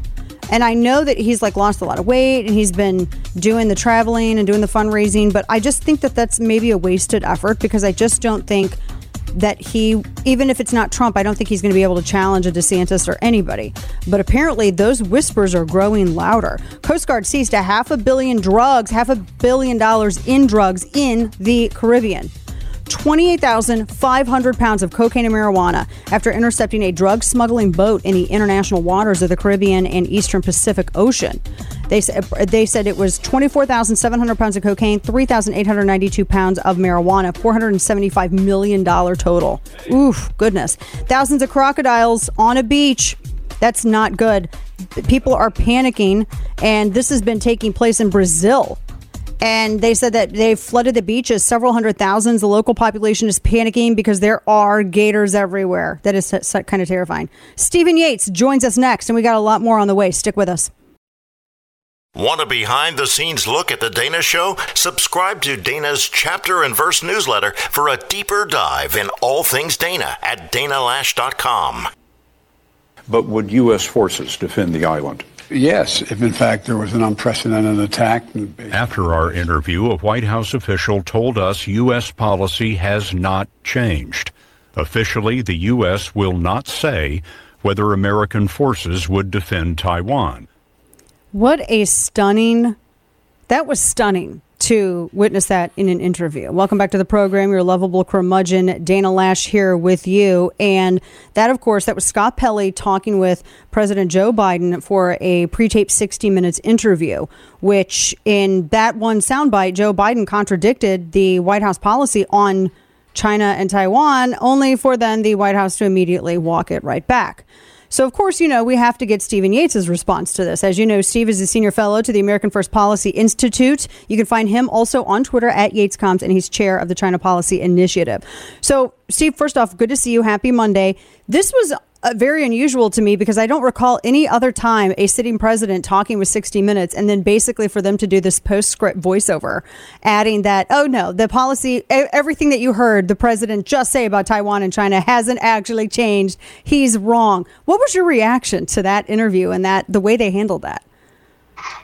And I know that he's like lost a lot of weight and he's been doing the traveling and doing the fundraising, but I just think that that's maybe a wasted effort because I just don't think that he, even if it's not Trump, I don't think he's going to be able to challenge a DeSantis or anybody. But apparently, those whispers are growing louder. Coast Guard seized a half a billion drugs, half a billion dollars in drugs in the Caribbean. 28,500 pounds of cocaine and marijuana after intercepting a drug smuggling boat in the international waters of the Caribbean and Eastern Pacific Ocean. They said, they said it was 24,700 pounds of cocaine, 3,892 pounds of marijuana, $475 million total. Oof, goodness. Thousands of crocodiles on a beach. That's not good. People are panicking, and this has been taking place in Brazil. And they said that they've flooded the beaches, several hundred thousands. The local population is panicking because there are gators everywhere. That is kind of terrifying. Stephen Yates joins us next, and we got a lot more on the way. Stick with us. Want a behind the scenes look at the Dana Show? Subscribe to Dana's chapter and verse newsletter for a deeper dive in all things Dana at danaloesch.com. But would U.S. forces defend the island? Yes, if in fact there was an unprecedented attack. After our interview, a White House official told us U.S. policy has not changed. Officially, the U.S. will not say whether American forces would defend Taiwan. What a stunning, that was stunning to witness that in an interview. Welcome back to the program. Your lovable curmudgeon, Dana Loesch, here with you. And that, of course, that was Scott Pelley talking with President Joe Biden for a pre taped 60 Minutes interview, which in that one soundbite, Joe Biden contradicted the White House policy on China and Taiwan, only for then the White House to immediately walk it right back. So, of course, you know, we have to get Stephen Yates' response to this. As you know, Steve is a senior fellow to the American First Policy Institute. You can find him also on Twitter at YatesComs, and he's chair of the China Policy Initiative. So, Steve, first off, good to see you. Happy Monday. This was uh, very unusual to me because I don't recall any other time a sitting president talking with 60 Minutes and then basically for them to do this postscript voiceover, adding that, oh no, the policy, everything that you heard the president just say about Taiwan and China hasn't actually changed. He's wrong. What was your reaction to that interview and that the way they handled that?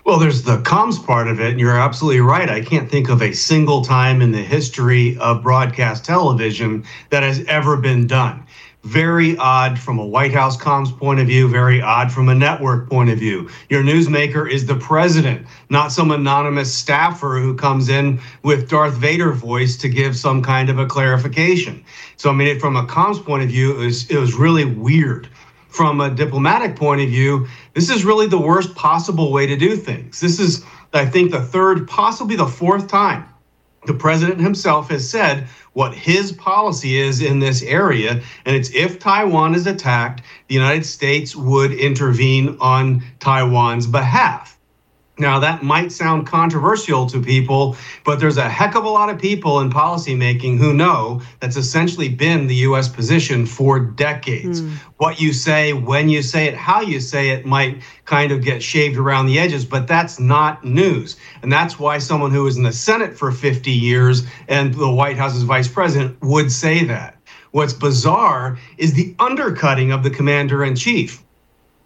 Well, there's the comms part of it, and you're absolutely right. I can't think of a single time in the history of broadcast television that has ever been done. Very odd from a White House comms point of view, very odd from a network point of view. Your newsmaker is the president, not some anonymous staffer who comes in with Darth Vader voice to give some kind of a clarification. So, I mean, from a comms point of view, it was, it was really weird from a diplomatic point of view, this is really the worst possible way to do things. This is, I think, the third, possibly the fourth time the president himself has said what his policy is in this area. And it's if Taiwan is attacked, the United States would intervene on Taiwan's behalf. Now, that might sound controversial to people, but there's a heck of a lot of people in policymaking who know that's essentially been the U.S. position for decades. Mm. What you say, when you say it, how you say it might kind of get shaved around the edges, but that's not news. And that's why someone who was in the Senate for 50 years and the White House's vice president would say that. What's bizarre is the undercutting of the commander in chief.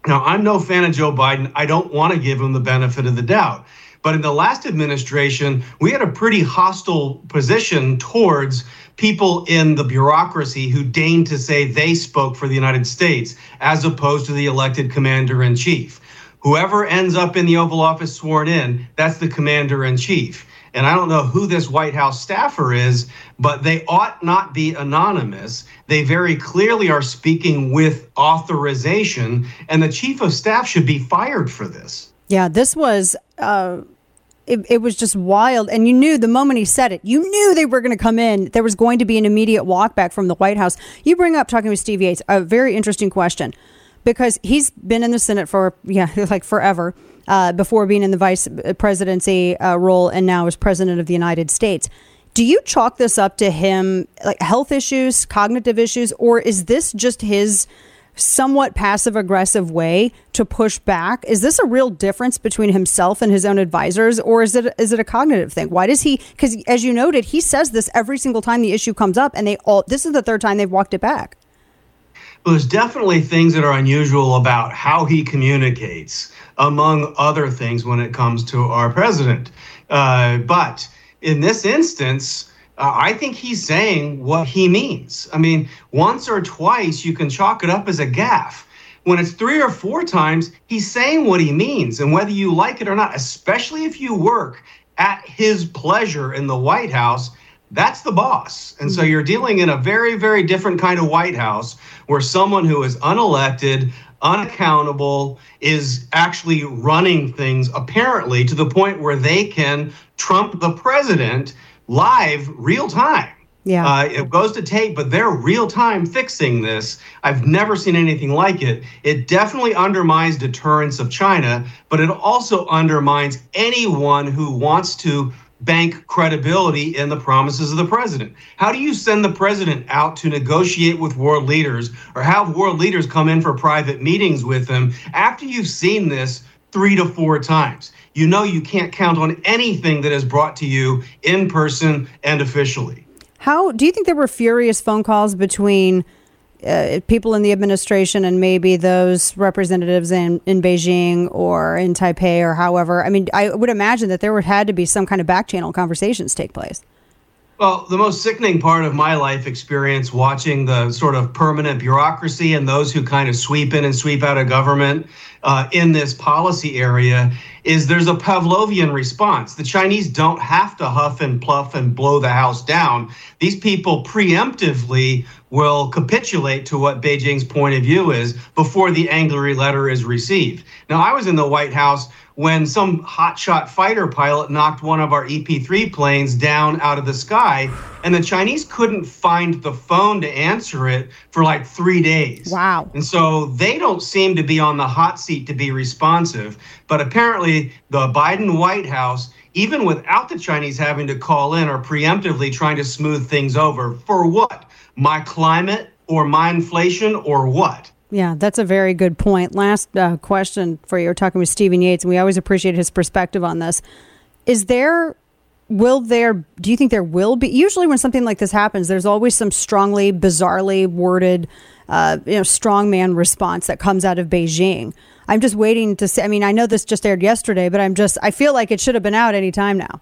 Now, I'm no fan of Joe Biden. I don't want to give him the benefit of the doubt. But in the last administration, we had a pretty hostile position towards people in the bureaucracy who deigned to say they spoke for the United States, as opposed to the elected commander in chief. Whoever ends up in the Oval Office sworn in, that's the commander in chief. And I don't know who this White House staffer is, but they ought not be anonymous. They very clearly are speaking with authorization, and the chief of staff should be fired for this. Yeah, this was. Uh, it, it was just wild. And you knew the moment he said it, you knew they were going to come in. There was going to be an immediate walkback from the White House. You bring up talking with Steve Yates, a very interesting question because he's been in the Senate for, yeah, (laughs) like forever uh, before being in the vice presidency uh, role and now as president of the United States. Do you chalk this up to him, like health issues, cognitive issues, or is this just his somewhat passive aggressive way to push back? Is this a real difference between himself and his own advisors, or is it is it a cognitive thing? Why does he? Because as you noted, he says this every single time the issue comes up, and they all. This is the third time they've walked it back. There's definitely things that are unusual about how he communicates, among other things, when it comes to our president. Uh, but in this instance, uh, I think he's saying what he means. I mean, once or twice you can chalk it up as a gaffe. When it's three or four times, he's saying what he means. And whether you like it or not, especially if you work at his pleasure in the White House, that's the boss. And so you're dealing in a very, very different kind of White House where someone who is unelected, unaccountable, is actually running things apparently to the point where they can trump the president live, real time. Yeah. Uh, it goes to tape, but they're real time fixing this. I've never seen anything like it. It definitely undermines deterrence of China, but it also undermines anyone who wants to bank credibility in the promises of the president. How do you send the president out to negotiate with world leaders or have world leaders come in for private meetings with them after you've seen this three to four times? You know you can't count on anything that is brought to you in person and officially. How do you think there were furious phone calls between uh, people in the administration and maybe those representatives in, in Beijing or in Taipei or however? I mean, I would imagine that there would had to be some kind of back channel conversations take place. Well, the most sickening part of my life experience watching the sort of permanent bureaucracy and those who kind of sweep in and sweep out of government uh, in this policy area is there's a Pavlovian response. The Chinese don't have to huff and puff and blow the house down. These people preemptively will capitulate to what Beijing's point of view is before the angry letter is received. Now, I was in the White House when some hotshot fighter pilot knocked one of our EP 3 planes down out of the sky, and the Chinese couldn't find the phone to answer it for like three days. Wow. And so they don't seem to be on the hot seat to be responsive. But apparently, the Biden White House, even without the Chinese having to call in, are preemptively trying to smooth things over. For what? My climate or my inflation or what? Yeah, that's a very good point. Last uh, question for you. We're talking with Stephen Yates, and we always appreciate his perspective on this. Is there, will there, do you think there will be? Usually, when something like this happens, there's always some strongly, bizarrely worded, uh, you know, strongman response that comes out of Beijing. I'm just waiting to see. I mean, I know this just aired yesterday, but I'm just, I feel like it should have been out any time now.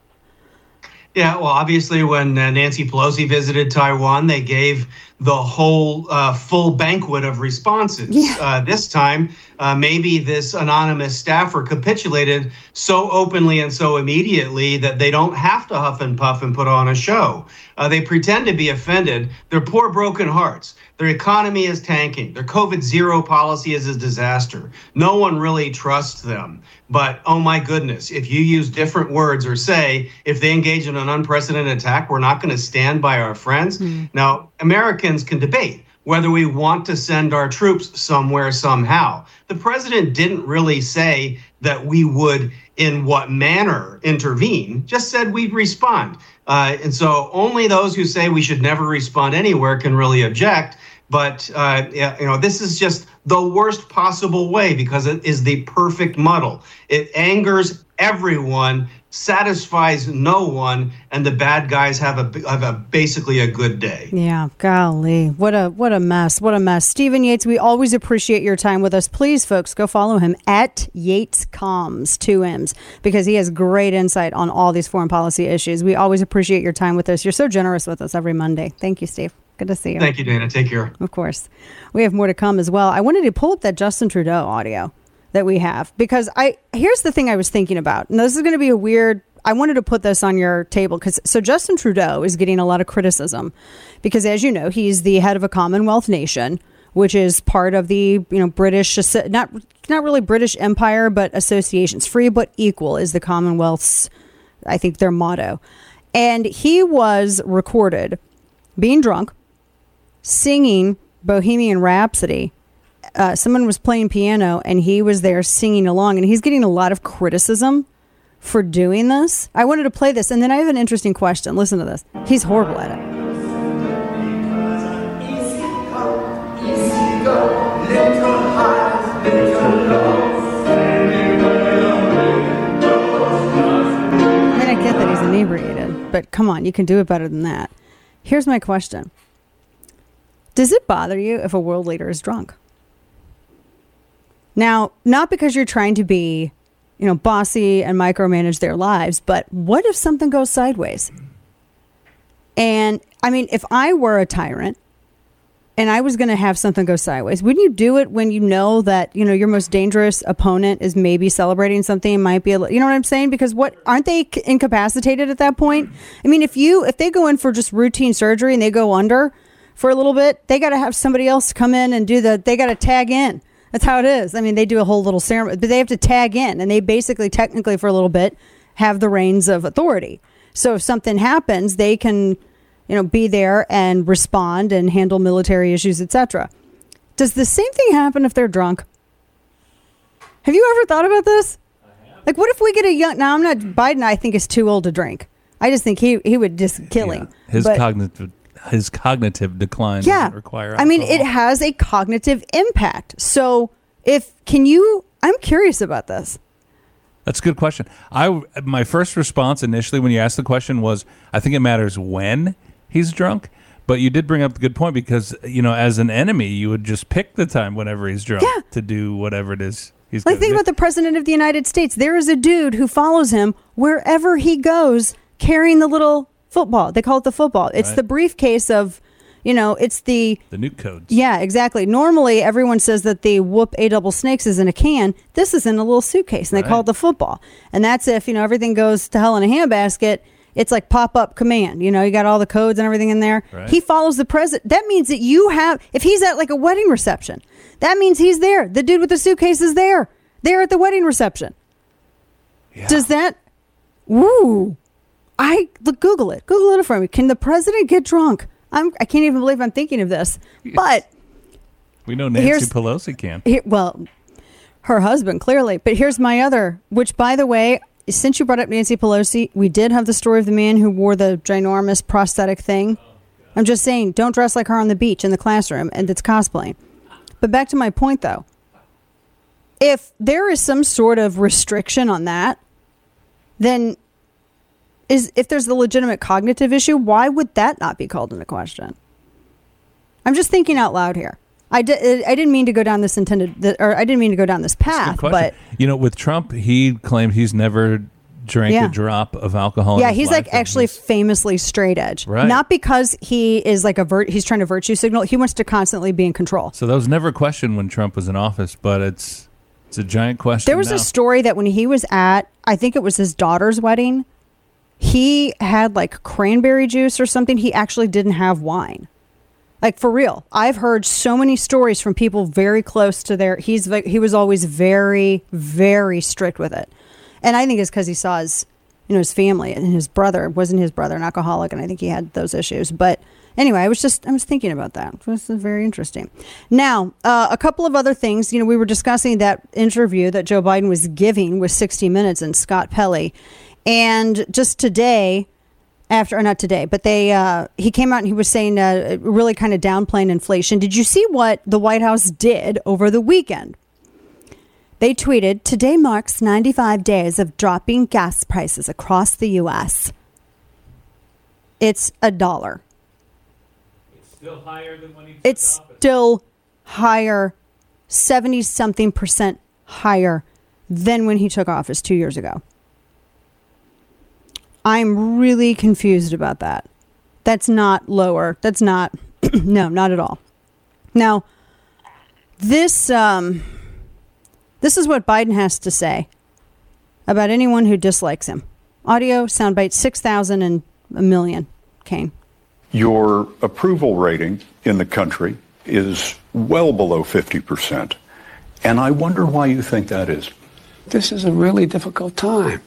Yeah, well, obviously, when uh, Nancy Pelosi visited Taiwan, they gave the whole uh, full banquet of responses. Uh, this time, uh, maybe this anonymous staffer capitulated so openly and so immediately that they don't have to huff and puff and put on a show. Uh, they pretend to be offended. They're poor, broken hearts. Their economy is tanking. Their COVID zero policy is a disaster. No one really trusts them. But oh my goodness, if you use different words or say, if they engage in an unprecedented attack, we're not going to stand by our friends. Now, Americans can debate whether we want to send our troops somewhere somehow. The president didn't really say that we would, in what manner, intervene, just said we'd respond. Uh, and so only those who say we should never respond anywhere can really object. But uh, you know, this is just the worst possible way because it is the perfect muddle. It angers everyone, satisfies no one, and the bad guys have a have a basically a good day. Yeah, golly, what a what a mess, what a mess. Stephen Yates, we always appreciate your time with us. Please, folks, go follow him at Yates Comms, two M's, because he has great insight on all these foreign policy issues. We always appreciate your time with us. You're so generous with us every Monday. Thank you, Steve. Good to see you. Thank you, Dana. Take care. Of course. We have more to come as well. I wanted to pull up that Justin Trudeau audio that we have because I here's the thing I was thinking about. And this is going to be a weird I wanted to put this on your table cuz so Justin Trudeau is getting a lot of criticism because as you know, he's the head of a Commonwealth nation, which is part of the, you know, British not not really British empire but associations. Free but equal is the Commonwealth's I think their motto. And he was recorded being drunk singing Bohemian Rhapsody. Uh, someone was playing piano and he was there singing along, and he's getting a lot of criticism for doing this. I wanted to play this, and then I have an interesting question. Listen to this. He's horrible at it. I mean, I get that he's inebriated, but come on, you can do it better than that. Here's my question Does it bother you if a world leader is drunk? Now, not because you're trying to be, you know, bossy and micromanage their lives, but what if something goes sideways? And I mean, if I were a tyrant and I was going to have something go sideways, wouldn't you do it when you know that, you know, your most dangerous opponent is maybe celebrating something, might be, a, you know what I'm saying? Because what, aren't they incapacitated at that point? I mean, if you, if they go in for just routine surgery and they go under for a little bit, they got to have somebody else come in and do the, they got to tag in. That's how it is. I mean, they do a whole little ceremony, but they have to tag in and they basically, technically, for a little bit, have the reins of authority. So if something happens, they can, you know, be there and respond and handle military issues, etc. Does the same thing happen if they're drunk? Have you ever thought about this? Like, what if we get a young? Now, I'm not Biden. I think is too old to drink. I just think he he would just kill him. His But- cognitive his cognitive decline yeah. doesn't require. I mean, it has a cognitive impact. So, if can you? I'm curious about this. That's a good question. I my first response initially when you asked the question was I think it matters when he's drunk. But you did bring up a good point because you know, as an enemy, you would just pick the time whenever he's drunk to do whatever it is he's. Like, think do. about the president of the United States. There is a dude who follows him wherever he goes, carrying the little football. They call it the football. It's Right. the briefcase of, you know, it's the the nuke codes. Yeah, exactly. Normally, everyone says that the whoop a double snakes is in a can. This is in a little suitcase, and they call it the football. And that's if you know everything goes to hell in a handbasket. It's like pop up command. You know, you got all the codes and everything in there. Right. He follows the president. That means that you have. If he's at like a wedding reception, that means he's there. The dude with the suitcase is there. They're at the wedding reception. Does that? Woo! I look. Google it. Google it for me. Can the president get drunk? I'm. I can't even believe I'm thinking of this. But We know Nancy Pelosi can. here, well, her husband clearly. But here's my other, which by the way, since you brought up Nancy Pelosi, we did have the story of the man who wore the ginormous prosthetic thing. I'm just saying, don't dress like her on the beach in the classroom, and it's cosplaying. But back to my point though. If there is some sort of restriction on that, then is if there's a legitimate cognitive issue, why would that not be called into question? I'm just thinking out loud here. I, di- uh, I didn't mean to go down this intended, or I didn't mean to go down this path, but you know, with Trump, he claimed he's never drank Yeah. a drop of alcohol. yeah, he's like actually famously straight edge. Right. Not because he is like a vir- he's trying to virtue signal. He wants to constantly be in control. So that was never a question when Trump was in office, but it's it's a giant question. There was now. a story that when he was at, I think it was his daughter's wedding, he had like cranberry juice or something. He actually didn't have wine. Like for real. I've heard so many stories from people very close to their he's ve- he was always very very strict with it. And I think it's cuz he saw his you know his family and his brother wasn't his brother an alcoholic and I think he had those issues. But anyway, I was just I was thinking about that. This is very interesting. Now, uh, a couple of other things. You know, we were discussing that interview that Joe Biden was giving with 60 Minutes and Scott Pelley, and just today, after or not today, but they uh, he came out and he was saying uh, really kind of downplaying inflation. Did you see what the White House did over the weekend? They tweeted, Today marks 95 days of dropping gas prices across the U.S. It's a dollar. Still higher than when he took It's still higher, 70 something percent higher than when he took office two years ago. I'm really confused about that. That's not lower. That's not, (clears throat) no, not at all. Now, this, um, this is what Biden has to say about anyone who dislikes him. Audio, soundbite 6,000 and a million. Kane. Your approval rating in the country is well below 50%. And I wonder why you think that is. This is a really difficult time.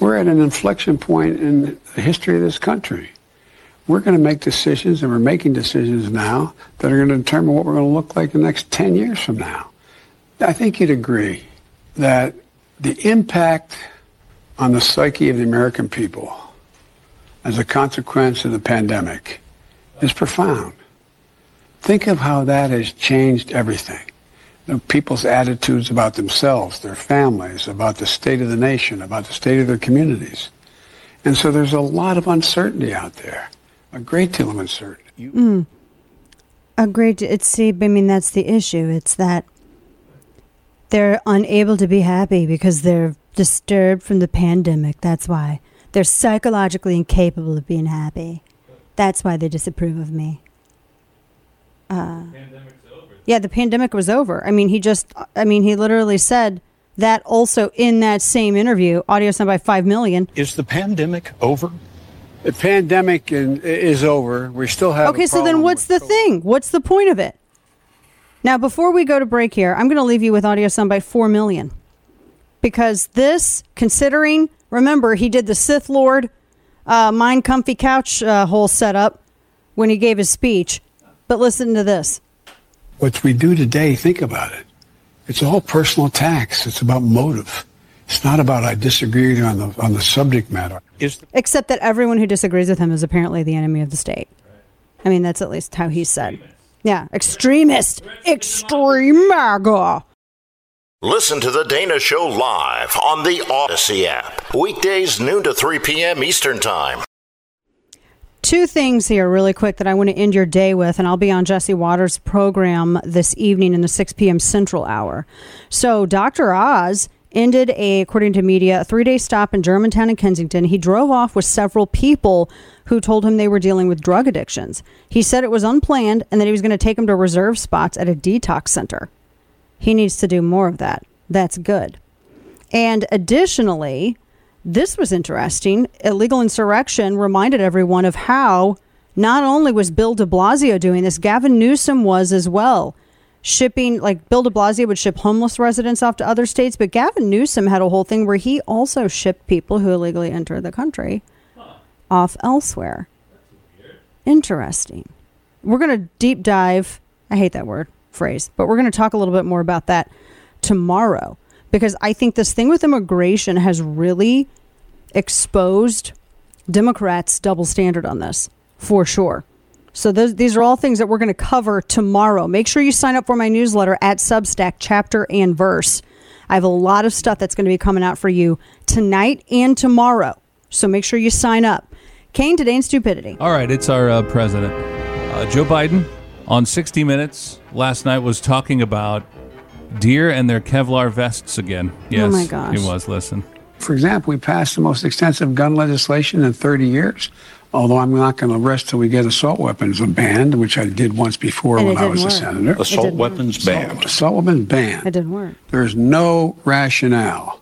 We're at an inflection point in the history of this country. We're going to make decisions, and we're making decisions now that are going to determine what we're going to look like the next 10 years from now. I think you'd agree that the impact on the psyche of the American people as a consequence of the pandemic is profound. Think of how that has changed everything. You know, people's attitudes about themselves, their families, about the state of the nation, about the state of their communities. And so there's a lot of uncertainty out there, a great deal of uncertainty. Mm. A great. It's see. I mean, that's the issue. It's that they're unable to be happy because they're disturbed from the pandemic. That's why they're psychologically incapable of being happy. That's why they disapprove of me. Uh, yeah, the pandemic was over. I mean, he just. I mean, he literally said that also in that same interview. Audio sent by five million. Is the pandemic over? The pandemic in, is over. We still have. a Okay, so then what's the thing? What's the point of it? Now, before we go to break here, I'm going to leave you with audio sound by 4 million. Because this, considering, remember, he did the Sith Lord uh, Mind Comfy Couch uh, whole setup when he gave his speech. But listen to this. What we do today, think about it. It's all personal attacks. It's about motive. It's not about I disagree with you on the on the subject matter. Is Except that everyone who disagrees with him is apparently the enemy of the state. I mean, that's at least how he said. Yeah, extremist. Extreme MAGA. Listen to The Dana Show live on the Odyssey app. Weekdays, noon to 3 p.m. Eastern Time. Two things here, really quick, that I want to end your day with, and I'll be on Jesse Watters' program this evening in the 6 p.m. Central Hour. So, Dr. Oz ended a, according to media, a three day stop in Germantown and Kensington. He drove off with several people who told him they were dealing with drug addictions. He said it was unplanned and that he was going to take them to reserve spots at a detox center. He needs to do more of that. That's good. And additionally, this was interesting. Illegal insurrection reminded everyone of how not only was Bill de Blasio doing this, Gavin Newsom was as well. Shipping, like Bill de Blasio would ship homeless residents off to other states, but Gavin Newsom had a whole thing where he also shipped people who illegally entered the country off elsewhere. Interesting. We're going to deep dive. I hate that word, phrase, but we're going to talk a little bit more about that tomorrow because I think this thing with immigration has really exposed Democrats' double standard on this for sure. So those, these are all things that we're going to cover tomorrow. Make sure you sign up for my newsletter at Substack, chapter and verse. I have a lot of stuff that's going to be coming out for you tonight and tomorrow. So make sure you sign up. Kane, today in stupidity. All right, it's our uh, president, uh, Joe Biden, on 60 Minutes last night was talking about deer and their Kevlar vests again. Yes, my gosh. he was. Listen. For example, we passed the most extensive gun legislation in 30 years. Although I'm not going to rest till we get assault weapons banned, which I did once before And when I didn't was a senator. Assault didn't work. weapons banned. Assault weapons banned. It didn't work. There's no rationale.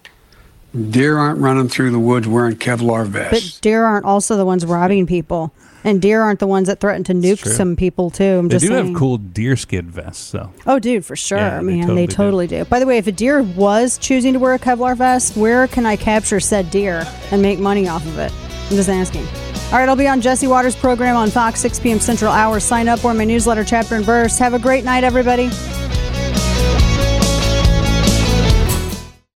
Deer aren't running through the woods wearing Kevlar vests. But deer aren't also the ones robbing people. And deer aren't the ones that threaten to nuke some people, too. I'm They just do saying. have cool deer skin vests, though. Oh, dude, for sure. Yeah, they Man, totally they do. totally do. By the way, if a deer was choosing to wear a Kevlar vest, where can I capture said deer and make money off of it? I'm just asking. All right, I'll be on Jesse Watters' program on Fox, 6 p.m. Central Hour. Sign up for my newsletter, chapter and verse. Have a great night, everybody.